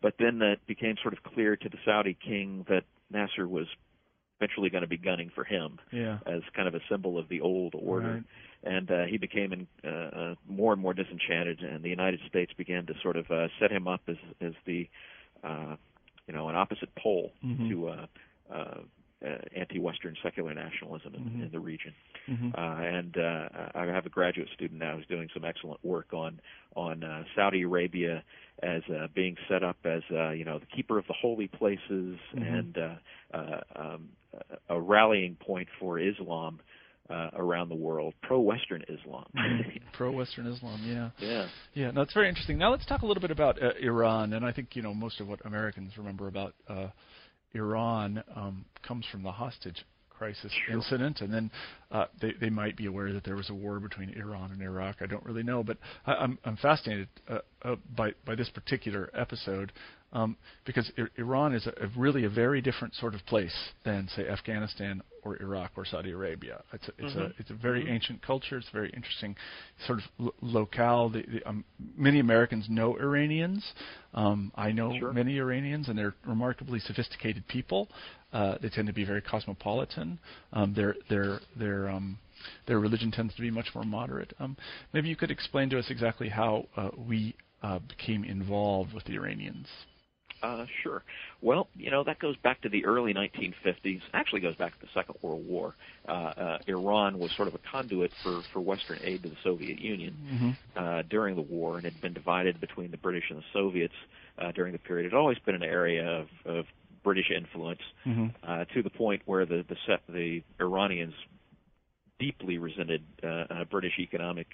But then it became sort of clear to the Saudi king that Nasser was eventually going to be gunning for him Yeah. as kind of a symbol of the old order Right. and uh, he became in, uh, uh, more and more disenchanted, and the United States began to sort of uh, set him up as as the uh, you know an opposite pole Mhm. to uh, uh, uh, anti-Western secular nationalism in, Mhm. in the region. Mm-hmm. Uh, and uh, I have a graduate student now who's doing some excellent work on on uh, Saudi Arabia as uh, being set up as uh, you know the keeper of the holy places Mhm. and uh, uh, um, a rallying point for Islam uh, around the world, pro-Western Islam. Pro Western Islam, yeah. yeah. Yeah, no, it's very interesting. Now let's talk a little bit about uh, Iran, and I think you know most of what Americans remember about uh, Iran um, comes from the hostage crisis Sure. incident, and then uh, they they might be aware that there was a war between Iran and Iraq. I don't really know, but I, I'm I'm fascinated uh, uh, by by this particular episode um, because I- Iran is a, a really a very different sort of place than say Afghanistan or Iraq or Saudi Arabia. It's a, it's a Mhm. it's a very Mhm. ancient culture. It's a very interesting sort of lo- locale. The, the, um, many Americans know Iranians. Um, I know Sure. many Iranians, and they're remarkably sophisticated people. Uh, they tend to be very cosmopolitan. Um, their their their um, their religion tends to be much more moderate. Um, maybe you could explain to us exactly how uh, we uh, became involved with the Iranians. Uh, sure. Well, you know that goes back to the early 1950s. Actually, goes back to the Second World War. Uh, uh, Iran was sort of a conduit for for Western aid to the Soviet Union. Mm-hmm. uh, during the war and had been divided between the British and the Soviets uh, during the period. It had always been an area of, of British influence Mm-hmm. uh, to the point where the the, the Iranians deeply resented uh, British economic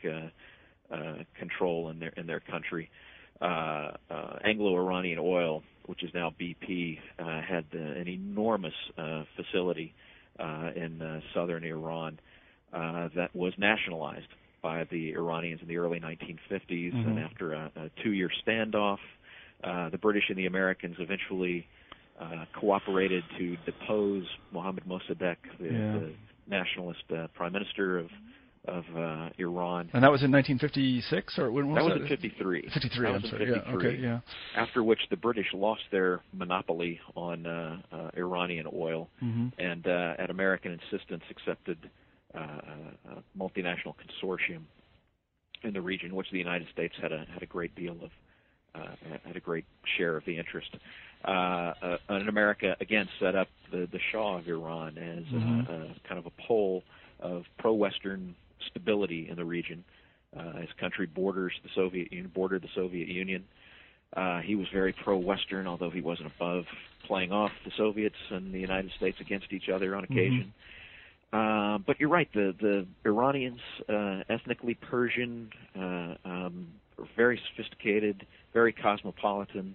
control in their in their country. Anglo-Iranian Oil, which is now BP, had an enormous facility in southern Iran that was nationalized by the Iranians in the early 1950s, mm-hmm. and after a, a two-year standoff, uh, the British and the Americans eventually uh, cooperated to depose Mohammad Mossadegh, the, yeah. the nationalist uh, prime minister of of uh, Iran. And that was in 1956, or when was that? Was that was in 53. 53. That I'm sorry. 53, yeah. Okay. Yeah. After which the British lost their monopoly on uh, uh, Iranian oil, mm-hmm. and uh, at American insistence accepted uh, a multinational consortium in the region, which the United States had a had a great deal of uh, had a great share of the interest. Uh, uh, and America again set up the the Shah of Iran as mm-hmm. a, a kind of a pole of pro-Western stability in the region. Uh, his country borders the Soviet Union, bordered the Soviet Union. Uh, he was very pro-Western, although he wasn't above playing off the Soviets and the United States against each other on occasion. Mm-hmm. Uh, but you're right. The the Iranians, uh, ethnically Persian, uh, um, very sophisticated, very cosmopolitan,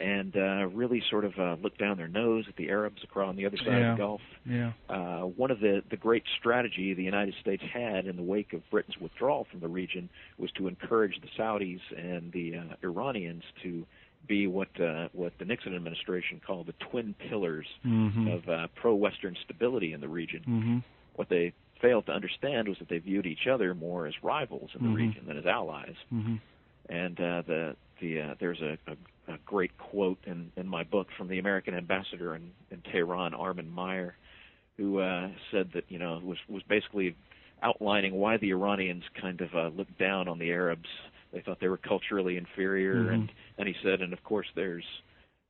and uh, really sort of uh, look down their nose at the Arabs across on the other side yeah. of the Gulf. Yeah. Uh, one of the the great strategy the United States had in the wake of Britain's withdrawal from the region was to encourage the Saudis and the uh, Iranians to be what uh, what the Nixon administration called the twin pillars mm-hmm. of uh, pro-Western stability in the region. Mm-hmm. What they failed to understand was that they viewed each other more as rivals in the mm-hmm. region than as allies. Mm-hmm. And uh, the the uh, there's a, a, a great quote in in my book from the American ambassador in, in Tehran, Armin Meyer, who uh, said that you know was was basically outlining why the Iranians kind of uh, looked down on the Arabs. They thought they were culturally inferior, mm-hmm. and and he said, and of course there's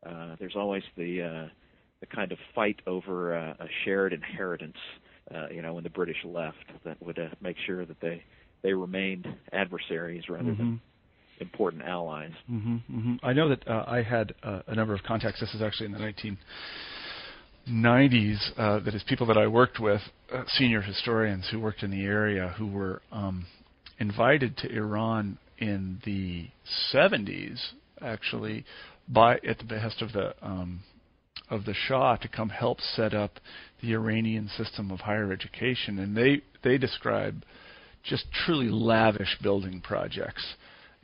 uh, there's always the uh, the kind of fight over uh, a shared inheritance uh, you know, when the British left, that would uh, make sure that they they remained adversaries rather mm-hmm. than important allies. Mm-hmm, mm-hmm. I know that uh, I had uh, a number of contacts. This is actually in the 1990s. Uh, that is people that I worked with, uh, senior historians who worked in the area, who were um, invited to Iran in the 70s, actually, by at the behest of the um, of the Shah to come help set up the Iranian system of higher education, and they they describe just truly lavish building projects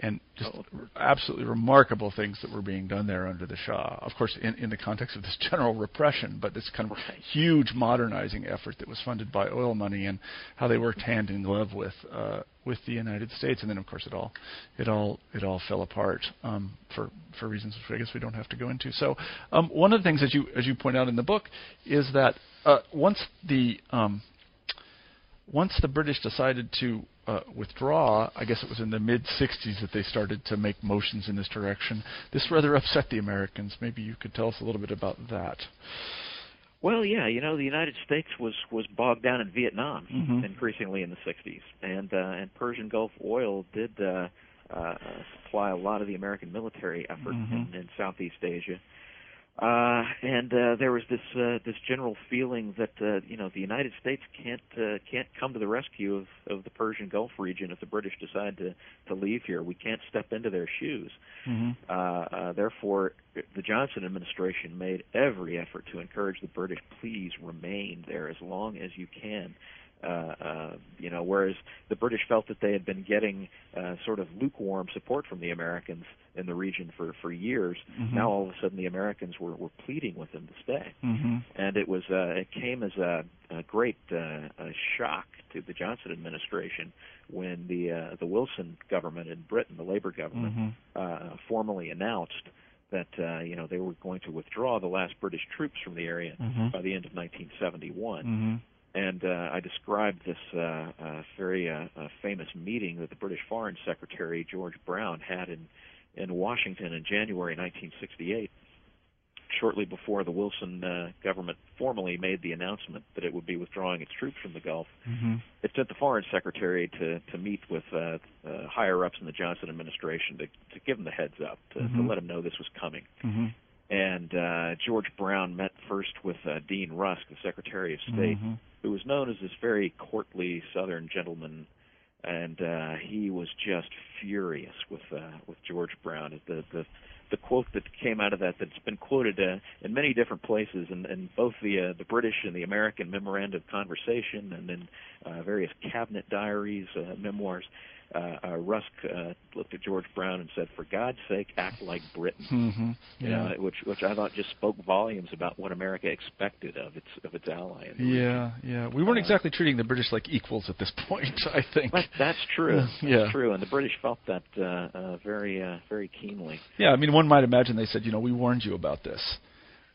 and just absolutely remarkable things that were being done there under the Shah. Of course, in, in the context of this general repression, but this kind of right. huge modernizing effort that was funded by oil money and how they worked hand in glove with uh, with the United States. And then, of course, it all it all it all fell apart um, for for reasons which I guess we don't have to go into. So, um, one of the things as you as you point out in the book is that uh, once the um, once the British decided to uh, withdraw, I guess it was in the mid 60s that they started to make motions in this direction. This rather upset the Americans. Maybe you could tell us a little bit about that. Well, yeah, you know, the United States was was bogged down in Vietnam mm-hmm. increasingly in the 60s, and uh, and Persian Gulf oil did uh, uh, supply a lot of the American military effort mm-hmm. in, in Southeast Asia. Uh, and uh, there was this uh, this general feeling that uh, you know the United States can't uh, can't come to the rescue of, of the Persian Gulf region if the British decide to to leave here. We can't step into their shoes. Mm-hmm. Uh, uh, therefore, the Johnson administration made every effort to encourage the British, please remain there as long as you can. Uh, uh, you know, whereas the British felt that they had been getting uh, sort of lukewarm support from the Americans in the region for for years. Mm-hmm. Now all of a sudden the Americans were were pleading with them to stay, mm-hmm. and it was uh, it came as a, a great uh, a shock to the Johnson administration when the uh, the Wilson government in Britain, the Labour government, mm-hmm. uh, formally announced that uh, you know they were going to withdraw the last British troops from the area mm-hmm. by the end of 1971 mm-hmm and uh, I described this uh, uh, very uh, uh, famous meeting that the British Foreign Secretary George Brown had in in Washington in January 1968, shortly before the Wilson uh, government formally made the announcement that it would be withdrawing its troops from the Gulf. Mm-hmm. It sent the Foreign Secretary to to meet with uh, uh, higher ups in the Johnson administration to to give them the heads up to, mm-hmm. to let them know this was coming. Mm-hmm. And uh, George Brown met first with uh, Dean Rusk, the Secretary of State, Mhm. who was known as this very courtly Southern gentleman, and uh, he was just furious with uh, with George Brown. The the the quote that came out of that that's been quoted uh, in many different places, in, in both the uh, the British and the American memoranda of conversation, and in uh, various cabinet diaries, uh, memoirs. Uh, uh, Rusk uh, looked at George Brown and said, "For God's sake, act like Britain." Mhm. You Yeah. know, which which I thought just spoke volumes about what America expected of its of its ally. in the region. Yeah, yeah. We weren't Uh, exactly treating the British like equals at this point, I think. That's true. Yeah. That's true, and the British felt that uh, uh, very uh, very keenly. Yeah, I mean, one might imagine they said, you know, we warned you about this,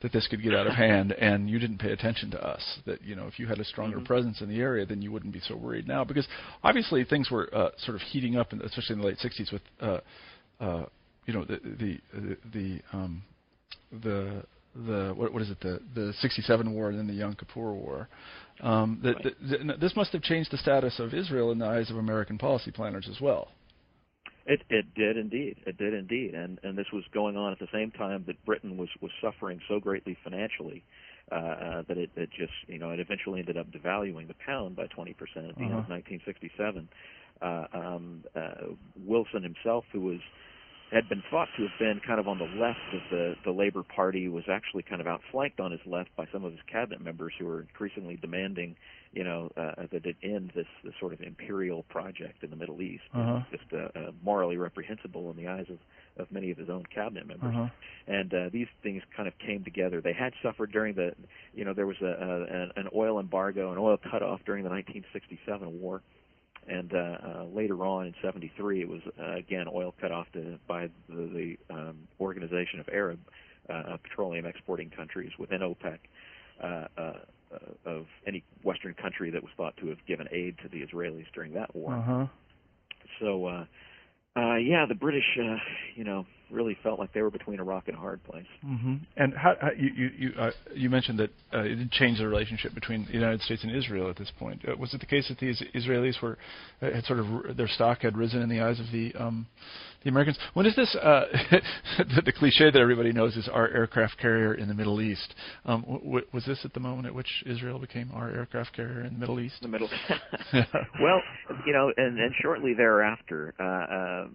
that this could get out of hand, and you didn't pay attention to us. That you know, if you had a stronger Mhm. presence in the area, then you wouldn't be so worried now. Because obviously things were uh, sort of heating up, in, especially in the late '60s, with uh, uh, you know the the the, the um, the the what, what is it the the 67 war and then the Yom Kippur war. Um, that, Right. that this must have changed the status of Israel in the eyes of American policy planners as well. It it did indeed. It did indeed, and and this was going on at the same time that Britain was was suffering so greatly financially. Uh, uh, that it, it just, you know, it eventually ended up devaluing the pound by 20% at the end of Uh-huh. 1967. Uh, um, uh, Wilson himself, who was had been thought to have been kind of on the left of the the Labor Party, was actually kind of outflanked on his left by some of his cabinet members who were increasingly demanding, you know, uh, that it end this, this sort of imperial project in the Middle East. Uh-huh. Just uh, uh, morally reprehensible in the eyes of, of many of his own cabinet members Uh-huh. and uh, these things kind of came together. They had suffered during the, you know, there was a, a an, oil embargo, an oil cutoff during the 1967 war, and uh, uh, later on in '73 it was uh, again oil cut off to, by the, the um, Organization of Arab uh, Petroleum Exporting Countries within OPEC. Uh, uh, uh, of any Western country that was thought to have given aid to the Israelis during that war. Uh-huh. So, uh, uh, yeah, the British, uh, you know, really felt like they were between a rock and a hard place. hmm And how, how you you you, uh, you mentioned that uh, it did change the relationship between the United States and Israel at this point. Uh, was it the case that the Israelis were uh, had sort of r- their stock had risen in the eyes of the um, the Americans? When is this? Uh, the, the cliche that everybody knows is our aircraft carrier in the Middle East. Um, w- w- was this at the moment at which Israel became our aircraft carrier in the Middle East? the middle. well, you know, and, and shortly thereafter, uh, uh,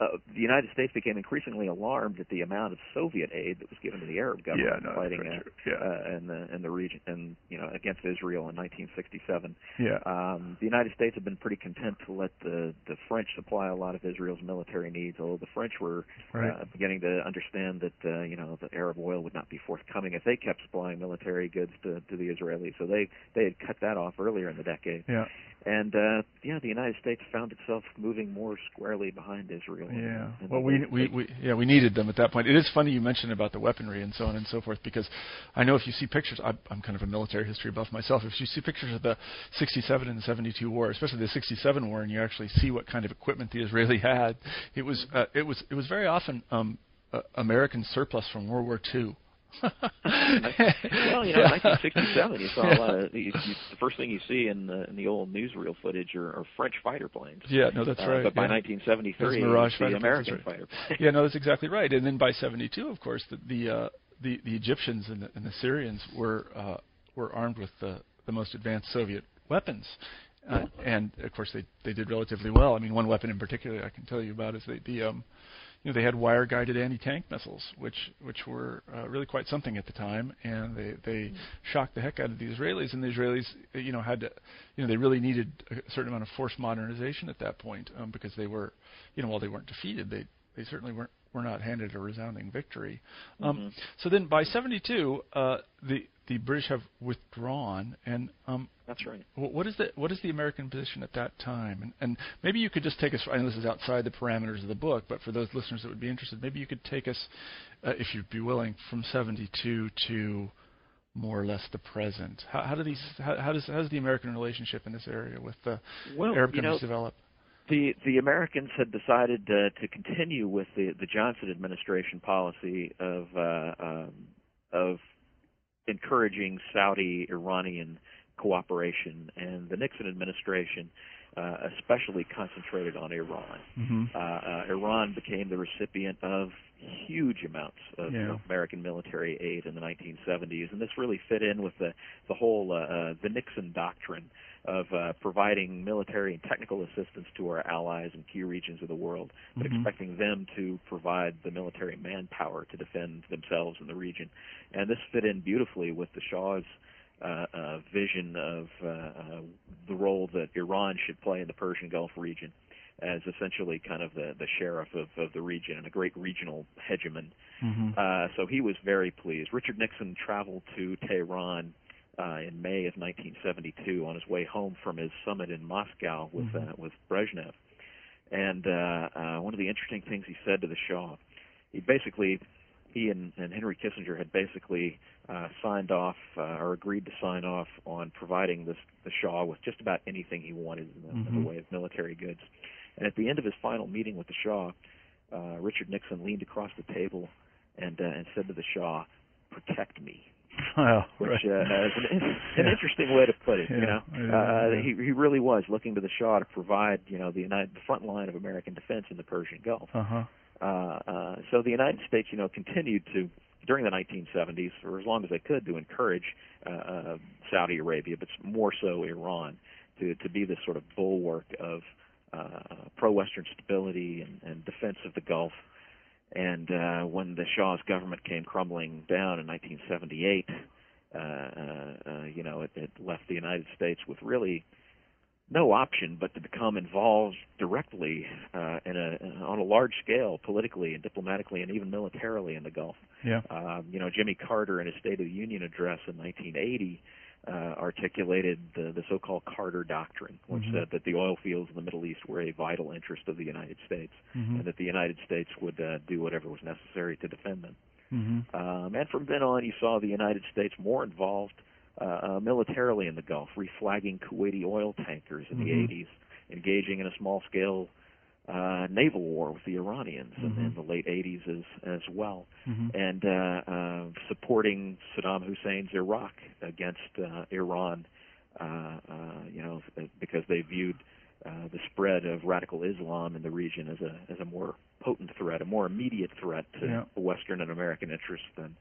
uh, the United States became increasingly alarmed at the amount of Soviet aid that was given to the Arab government no, fighting very uh. Yeah. uh, in the in the region and you know against Israel in 1967. yeah. Um, the United States had been pretty content to let the the French supply a lot of Israel's military needs, although the French were Right. uh, beginning to understand that uh, you know the Arab oil would not be forthcoming if they kept supplying military goods to, to the Israelis. So they they had cut that off earlier in the decade. yeah. And uh, yeah, the United States found itself moving more squarely behind Israel. Yeah. And Well, we, we we yeah we needed them at that point. It is funny you mentioned about the weaponry and so on and so forth because I know if you see pictures, I'm, I'm kind of a military history buff myself. If you see pictures of the 67 and 72 war, especially the 67 war, and you actually see what kind of equipment the Israeli had, it was uh, it was it was very often um, uh, American surplus from World War II. well, you know, in 1967, you saw a lot of. You, you, the first thing you see in the in the old newsreel footage are, are French fighter planes. Yeah, no, that's Uh, right. But by yeah. 1973, Those Mirage it's fighter the American that's fighter planes. yeah, no, that's exactly right. And then by 72, of course, the the uh, the, the Egyptians and the, and the Syrians were uh, were armed with the, the most advanced Soviet weapons. Uh, and of course, they they did relatively well. I mean, one weapon in particular I can tell you about is the, the um, you know they had wire guided anti tank missiles, which which were uh, really quite something at the time, and they they shocked the heck out of the Israelis. And the Israelis, you know, had to, you know, they really needed a certain amount of force modernization at that point um, because they were, you know, while they weren't defeated, they they certainly weren't were not handed a resounding victory. Um, Mhm. So then by 72, uh, the the British have withdrawn, and um, That's right. What is the what is the American position at that time? And, and maybe you could just take us. I know this is outside the parameters of the book, but for those listeners that would be interested, maybe you could take us, uh, if you'd be willing, from '72 to more or less the present. How, how do these? How, how does how does the American relationship in this area with the Well, Arab you know, countries develop? the the Americans had decided uh, to continue with the the Johnson administration policy of uh, um, of encouraging Saudi Iranian cooperation, and the Nixon administration uh, especially concentrated on Iran. Mm-hmm. Uh, uh, Iran became the recipient of huge amounts of Yeah. American military aid in the 1970s, and this really fit in with the the whole uh, uh, the Nixon doctrine of uh, providing military and technical assistance to our allies in key regions of the world, but Mhm. expecting them to provide the military manpower to defend themselves in the region. And this fit in beautifully with the Shah's uh, uh, vision of uh, uh, the role that Iran should play in the Persian Gulf region as essentially kind of the, the sheriff of, of the region and a great regional hegemon. Mm-hmm. Uh, so he was very pleased. Richard Nixon traveled to Tehran uh, in May of 1972 on his way home from his summit in Moscow with Mhm. uh, with Brezhnev. And uh, uh, one of the interesting things he said to the Shah, he basically he and, and Henry Kissinger had basically uh, signed off uh, or agreed to sign off on providing this the Shah with just about anything he wanted in the, in Mhm. the way of military goods. And at the end of his final meeting with the Shah, uh, Richard Nixon leaned across the table and uh, and said to the Shah, "Protect me." Well, which right. uh, is an, an Yeah. interesting way to put it. You know, uh, he he really was looking to the Shah to provide you know the United the front line of American defense in the Persian Gulf. Uh-huh. Uh, uh, so the United States, you know, continued to during the 1970s, for as long as they could, to encourage uh, uh, Saudi Arabia, but more so Iran, to to be this sort of bulwark of uh, pro-Western stability and, and defense of the Gulf. And uh, when the Shah's government came crumbling down in 1978, uh, uh, uh, you know, it, it left the United States with really no option but to become involved directly uh, in a on a large scale, politically and diplomatically, and even militarily in the Gulf. Yeah. Um, you know, Jimmy Carter in his State of the Union address in 1980 uh, articulated the, the so-called Carter Doctrine, which Mhm. said that the oil fields in the Middle East were a vital interest of the United States, Mm-hmm. and that the United States would uh, do whatever was necessary to defend them. Mm-hmm. Um, and from then on, you saw the United States more involved uh, uh, militarily in the Gulf, reflagging Kuwaiti oil tankers in the 80s, engaging in a small-scale uh, naval war with the Iranians in, in Mhm. the late 80s as as well, Mm-hmm. and uh, uh, supporting Saddam Hussein's Iraq against uh, Iran, uh, uh, you know, because they viewed uh, the spread of radical Islam in the region as a as a more potent threat, a more immediate threat to Yeah. Western and American interests than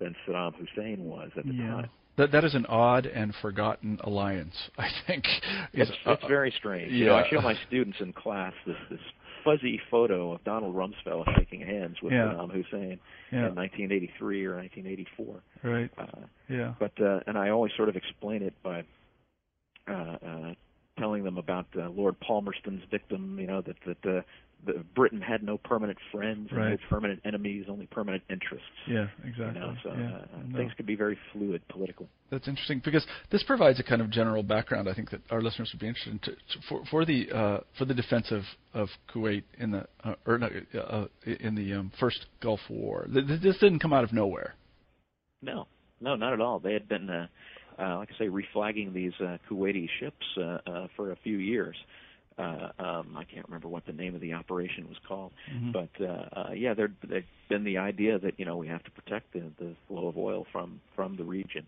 than Saddam Hussein was at the Yeah. time. That that is an odd and forgotten alliance. I think. It's, it's uh, very strange. You know. I show my students in class this this fuzzy photo of Donald Rumsfeld shaking hands with Yeah. Saddam Hussein yeah. in 1983 or 1984. Right. Uh, Yeah. but uh, and I always sort of explain it by uh, uh, telling them about uh, Lord Palmerston's victim. You know that that uh, the Britain had no permanent friends, Right. no permanent enemies, only permanent interests. Yeah. You Exactly. know, so yeah. uh, No. things could be very fluid politically. That's interesting because this provides a kind of general background. I think that our listeners would be interested in to, to, for for the uh, for the defense of, of Kuwait in the uh, or no, uh, in the um, first Gulf War. Th- th- This didn't come out of nowhere. No, no, not at all. They had been, uh, uh, like I say, reflagging these uh, Kuwaiti ships uh, uh, for a few years. Uh, um, I can't remember what the name of the operation was called, Mhm. but uh, uh, yeah, there there'd been the idea that you know we have to protect the, the flow of oil from from the region.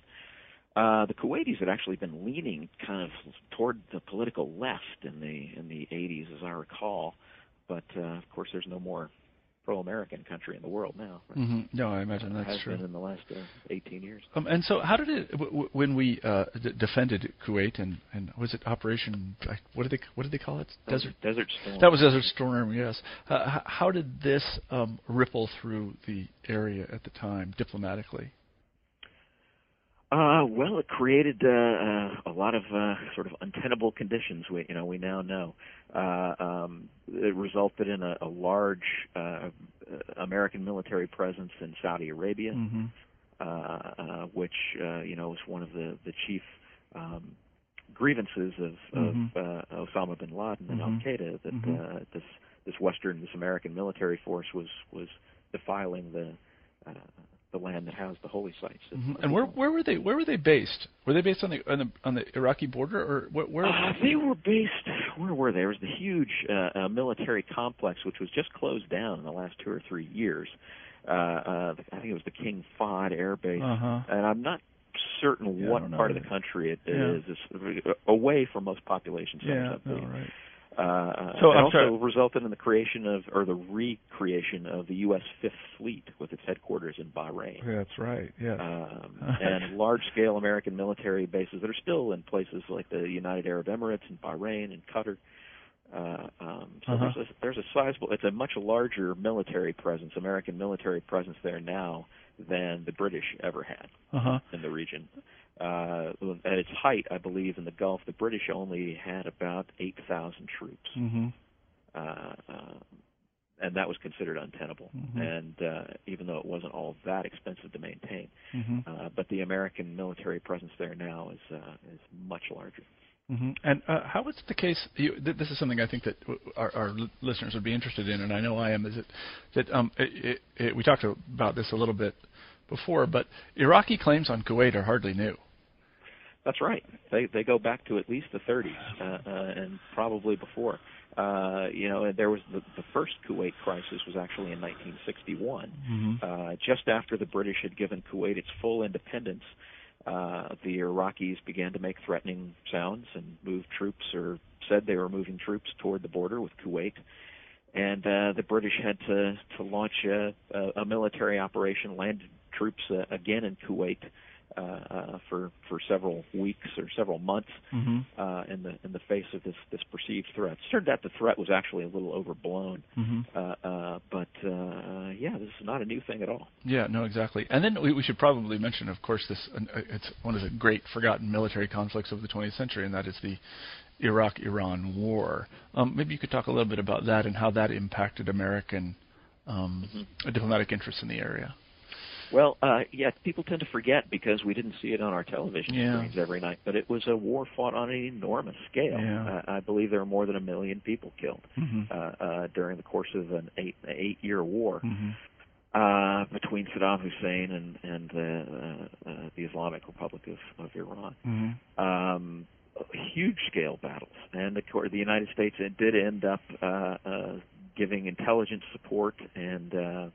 Uh, the Kuwaitis had actually been leaning kind of toward the political left in the in the 80s, as I recall. But uh, of course, there's no more pro-American country in the world now. right? hmm No, I imagine that's has true. been in the last uh, 18 years. Um, and so, how did it w- w- when we uh, d- defended Kuwait and and was it Operation? What did they what did they call it? Desert. Desert Storm. That was Desert Storm. Yes. Uh, how did this um, ripple through the area at the time diplomatically? Uh, well, it created uh, uh, a lot of uh, sort of untenable conditions. We, you know, we now know uh, um, it resulted in a, a large uh, American military presence in Saudi Arabia, Mm-hmm. uh, uh, which uh, you know was one of the the chief um, grievances of, Mhm. of uh, Osama bin Laden and Mhm. Al Qaeda that Mhm. uh, this this Western this American military force was was defiling the uh, the land that housed the holy sites. of- hmm And where where were they where were they based? Were they based on the on the on the Iraqi border or where? where Uh, they were based. Where were they? There was the huge uh, uh, military complex, which was just closed down in the last two or three years. Uh, uh, I think it was the King Fahd Air Base, uh huh. and I'm not certain Yeah, what part of the country it Yeah. is. It's away from most population centers. Yeah. I No, right. Uh, So, it I'm also sorry. resulted in the creation of, or the recreation of the U.S. Fifth Fleet with its headquarters in Bahrain. That's right. Yes. Um, and large-scale American military bases that are still in places like the United Arab Emirates and Bahrain and Qatar. Uh, um, so Uh-huh. there's, a, there's a sizable, it's a much larger military presence, American military presence there now than the British ever had Uh huh. in the region. Uh, at its height, I believe, in the Gulf, the British only had about 8,000 troops, Mhm. uh, uh, and that was considered untenable. Mhm. And uh, even though it wasn't all that expensive to maintain, Mhm. uh, but the American military presence there now is uh, is much larger. hmm And uh, how is the case? You, th- this is something I think that w- our, our listeners would be interested in, and I know I am. Is it that um, it, it, it, we talked about this a little bit before, but Iraqi claims on Kuwait are hardly new. That's right. They they go back to at least the 30s uh, uh, and probably before. Uh, you know, there was the, the first Kuwait crisis was actually in 1961. Mm-hmm. Uh, just after the British had given Kuwait its full independence, uh, the Iraqis began to make threatening sounds and move troops, or said they were moving troops toward the border with Kuwait. And uh, the British had to to launch a, a, a military operation, landed troops uh, again in Kuwait uh, uh, for for several weeks or several months Mm-hmm. uh, in the in the face of this this perceived threat. It turned out the threat was actually a little overblown, Mm-hmm. uh, uh, but uh, yeah, this is not a new thing at all. Yeah, no, exactly. And then we, we should probably mention, of course, this uh, it's one of the great forgotten military conflicts of the 20th century, and that is the Iraq-Iran War. Um, maybe you could talk a little bit about that and how that impacted American um, diplomatic interests in the area. Well, uh, yeah, people tend to forget because we didn't see it on our television Yeah. screens every night. But it was a war fought on an enormous scale. Yeah. Uh, I believe there were more than a million people killed Mm-hmm. uh, uh, during the course of an eight eight year war Mm-hmm. uh, between Saddam Hussein and and uh, uh, uh, the Islamic Republic of, of Iran. Mm-hmm. um, huge scale battles, and course the United States did end up uh, uh, giving intelligence support and uh,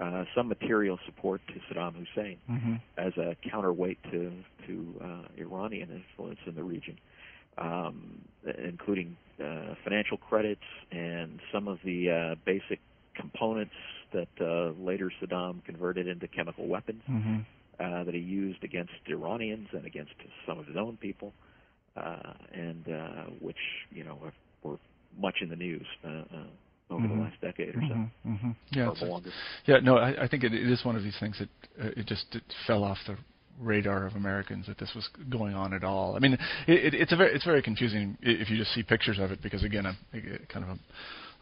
uh, some material support to Saddam Hussein Mm-hmm. as a counterweight to to uh, Iranian influence in the region, um, including uh, financial credits and some of the uh, basic components that uh, later Saddam converted into chemical weapons Mm-hmm. uh, that he used against Iranians and against some of his own people, uh, and uh, which you know were, much in the news uh, uh, over Mhm. the last decade or so, Mm-hmm. Mm-hmm. Yeah, or. Yeah, no, I, I think it, it is one of these things that uh, it just it fell off the radar of Americans that this was going on at all. I mean, it, it, it's a very it's very confusing if you just see pictures of it because again, I'm uh, kind of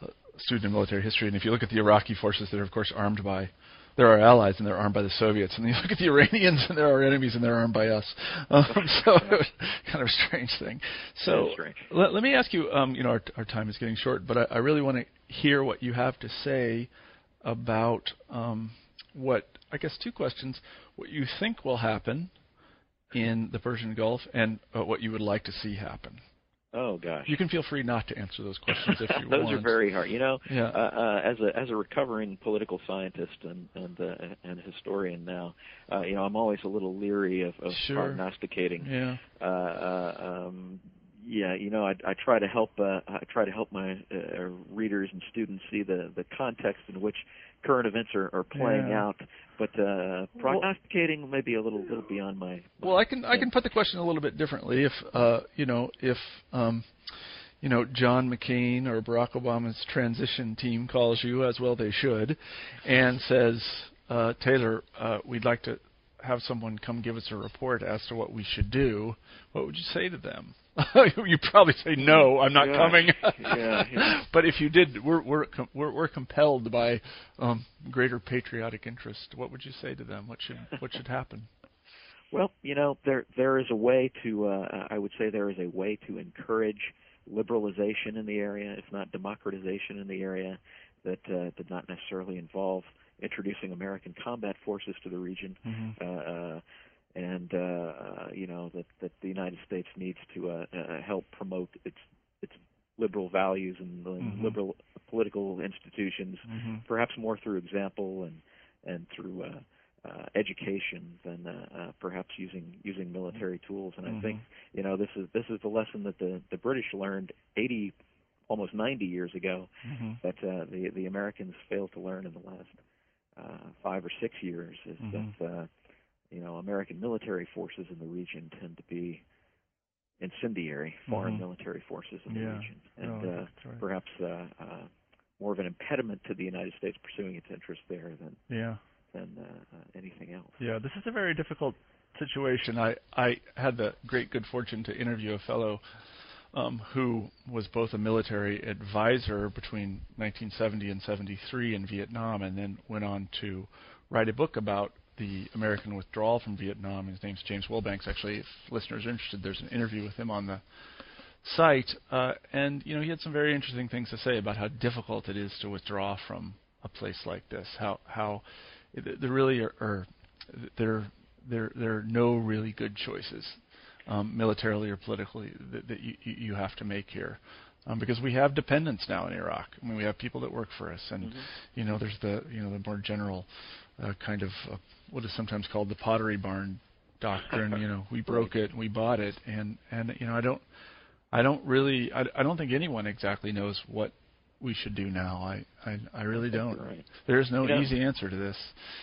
a, a student in military history, and if you look at the Iraqi forces, they're of course armed by they're our allies and they're armed by the Soviets, and you look at the Iranians and they're our enemies and they're armed by us. Um, so it was kind of a strange thing. So strange. let, let me ask you. Um, you know, our, our time is getting short, but I, I really want to hear what you have to say about um, what I guess two questions: what you think will happen in the Persian Gulf, and uh, what you would like to see happen. Oh gosh, You can feel free not to answer those questions if you those want. Those are very hard. You know, Yeah. uh, uh, as a as a recovering political scientist and and uh, and historian now, uh, you know, I'm always a little leery of, of Sure. prognosticating. yeah. Uh, uh, um, yeah, you know, I, I try to help uh, I try to help my uh, readers and students see the the context in which current events are, are playing Yeah. out, but uh, prognosticating may be a little little beyond my. Well, I can I can put the question a little bit differently. If uh, you know, if um, you know, John McCain or Barack Obama's transition team calls you, as well they should, and says, uh, Taylor, uh, we'd like to have someone come give us a report as to what we should do. What would you say to them? you probably say no, I'm not Yeah. coming. Yeah, yeah. But if you did, we're we're com- we're, we're compelled by um, greater patriotic interest. What would you say to them? What should what should happen? Well, you know, there there is a way to uh, I would say there is a way to encourage liberalization in the area, if not democratization in the area, that uh, did not necessarily involve introducing American combat forces to the region. Mm-hmm. Uh, uh, and uh, you know that that the United States needs to uh, uh, help promote its its liberal values and Mhm. liberal political institutions, Mm-hmm. perhaps more through example and and through uh, uh, education than uh, uh, perhaps using using military tools. And Mhm. I think you know this is this is the lesson that the the British learned 80, almost 90 years ago hmm that uh, the the Americans failed to learn in the last uh, five or six years is Mhm. that uh, you know American military forces in the region tend to be incendiary foreign Mhm. military forces in the Yeah. region, and I uh, right. perhaps uh, uh, more of an impediment to the United States pursuing its interests there than Yeah. than uh, uh, anything else. Yeah, this is a very difficult situation. I, I had the great good fortune to interview a fellow um, who was both a military advisor between 1970 and 73 in Vietnam, and then went on to write a book about the American withdrawal from Vietnam. His name's James Willbanks. Actually, if listeners are interested, there's an interview with him on the site, uh, and you know he had some very interesting things to say about how difficult it is to withdraw from a place like this. How how there really are, are there there there are no really good choices, um, militarily or politically, that, that you you have to make here. Um, because we have dependents now in Iraq. I mean, we have people that work for us, and Mhm. you know, there's the you know the more general uh, kind of uh, what is sometimes called the pottery barn doctrine. you know, we broke it, we bought it, and and you know, I don't I don't really I, I don't think anyone exactly knows what we should do now. I I, I really don't. right. There's no You know- easy answer to this.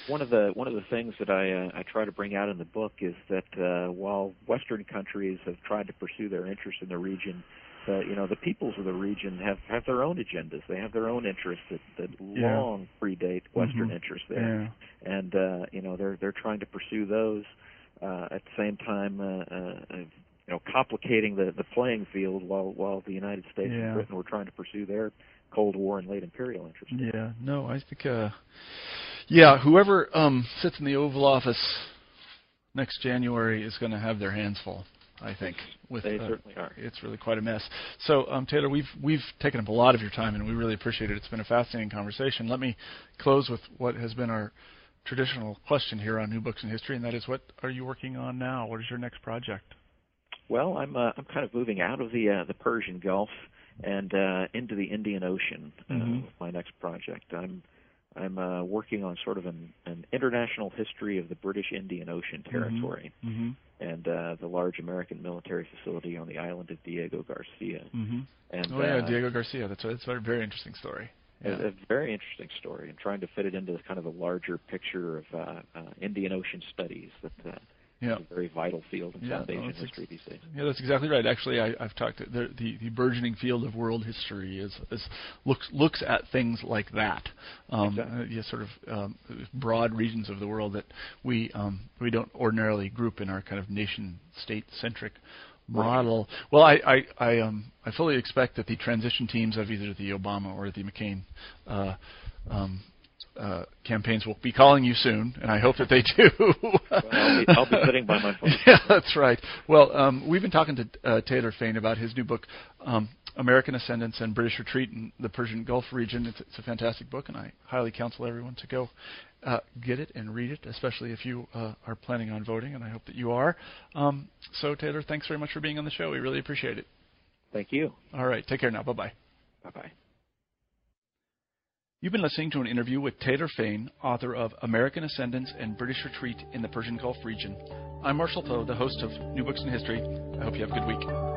One of the one of the things that I uh, I try to bring out in the book is that uh, while Western countries have tried to pursue their interests in the region, uh, you know the peoples of the region have have their own agendas. They have their own interests that that Yeah. long predate Western Mhm. interests there, Yeah. and uh, you know they're they're trying to pursue those uh, at the same time. Uh, uh, you know, complicating the, the playing field while while the United States Yeah. and Britain were trying to pursue their Cold War and late imperial interests. Yeah, no, I think, uh, yeah, whoever um, sits in the Oval Office next January is going to have their hands full. I think with They uh, certainly are. it's really quite a mess. So, um, Taylor, we've we've taken up a lot of your time, and we really appreciate it. It's been a fascinating conversation. Let me close with what has been our traditional question here on New Books in History, and that is, what are you working on now? What is your next project? Well, I'm uh, I'm kind of moving out of the uh, the Persian Gulf and uh, into the Indian Ocean uh, Mhm. with my next project. I'm I'm uh, working on sort of an, an international history of the British Indian Ocean territory Mm-hmm. and uh, the large American military facility on the island of Diego Garcia. Mm-hmm. And Oh yeah, uh, Diego Garcia. That's a, that's a very, interesting story. a, Yeah. a very interesting story, and trying to fit it into kind of a larger picture of uh, uh, Indian Ocean studies that uh, yeah. a very vital field in Yeah, South Asian history these days. Yeah, that's exactly right. Actually, I, I've talked. The, the the burgeoning field of world history is, is looks looks at things like that. Um, Exactly. uh, yeah, sort of um, broad regions of the world that we um, we don't ordinarily group in our kind of nation state centric model. Well, I I I, um, I fully expect that the transition teams of either the Obama or the McCain. Uh, um, uh, campaigns will be calling you soon, and I hope that they do. Well, I'll be, I'll be sitting by my phone. yeah, that's right. Well, um, we've been talking to uh, Taylor Fain about his new book, um, American Ascendance and British Retreat in the Persian Gulf region. It's, it's a fantastic book, and I highly counsel everyone to go uh, get it and read it, especially if you uh, are planning on voting, and I hope that you are. Um, so, Taylor, thanks very much for being on the show. We really appreciate it. Thank you. All right, take care now. Bye bye. Bye bye. You've been listening to an interview with Taylor Fain, author of American Ascendance and British Retreat in the Persian Gulf region. I'm Marshall Poe, the host of New Books in History. I hope you have a good week.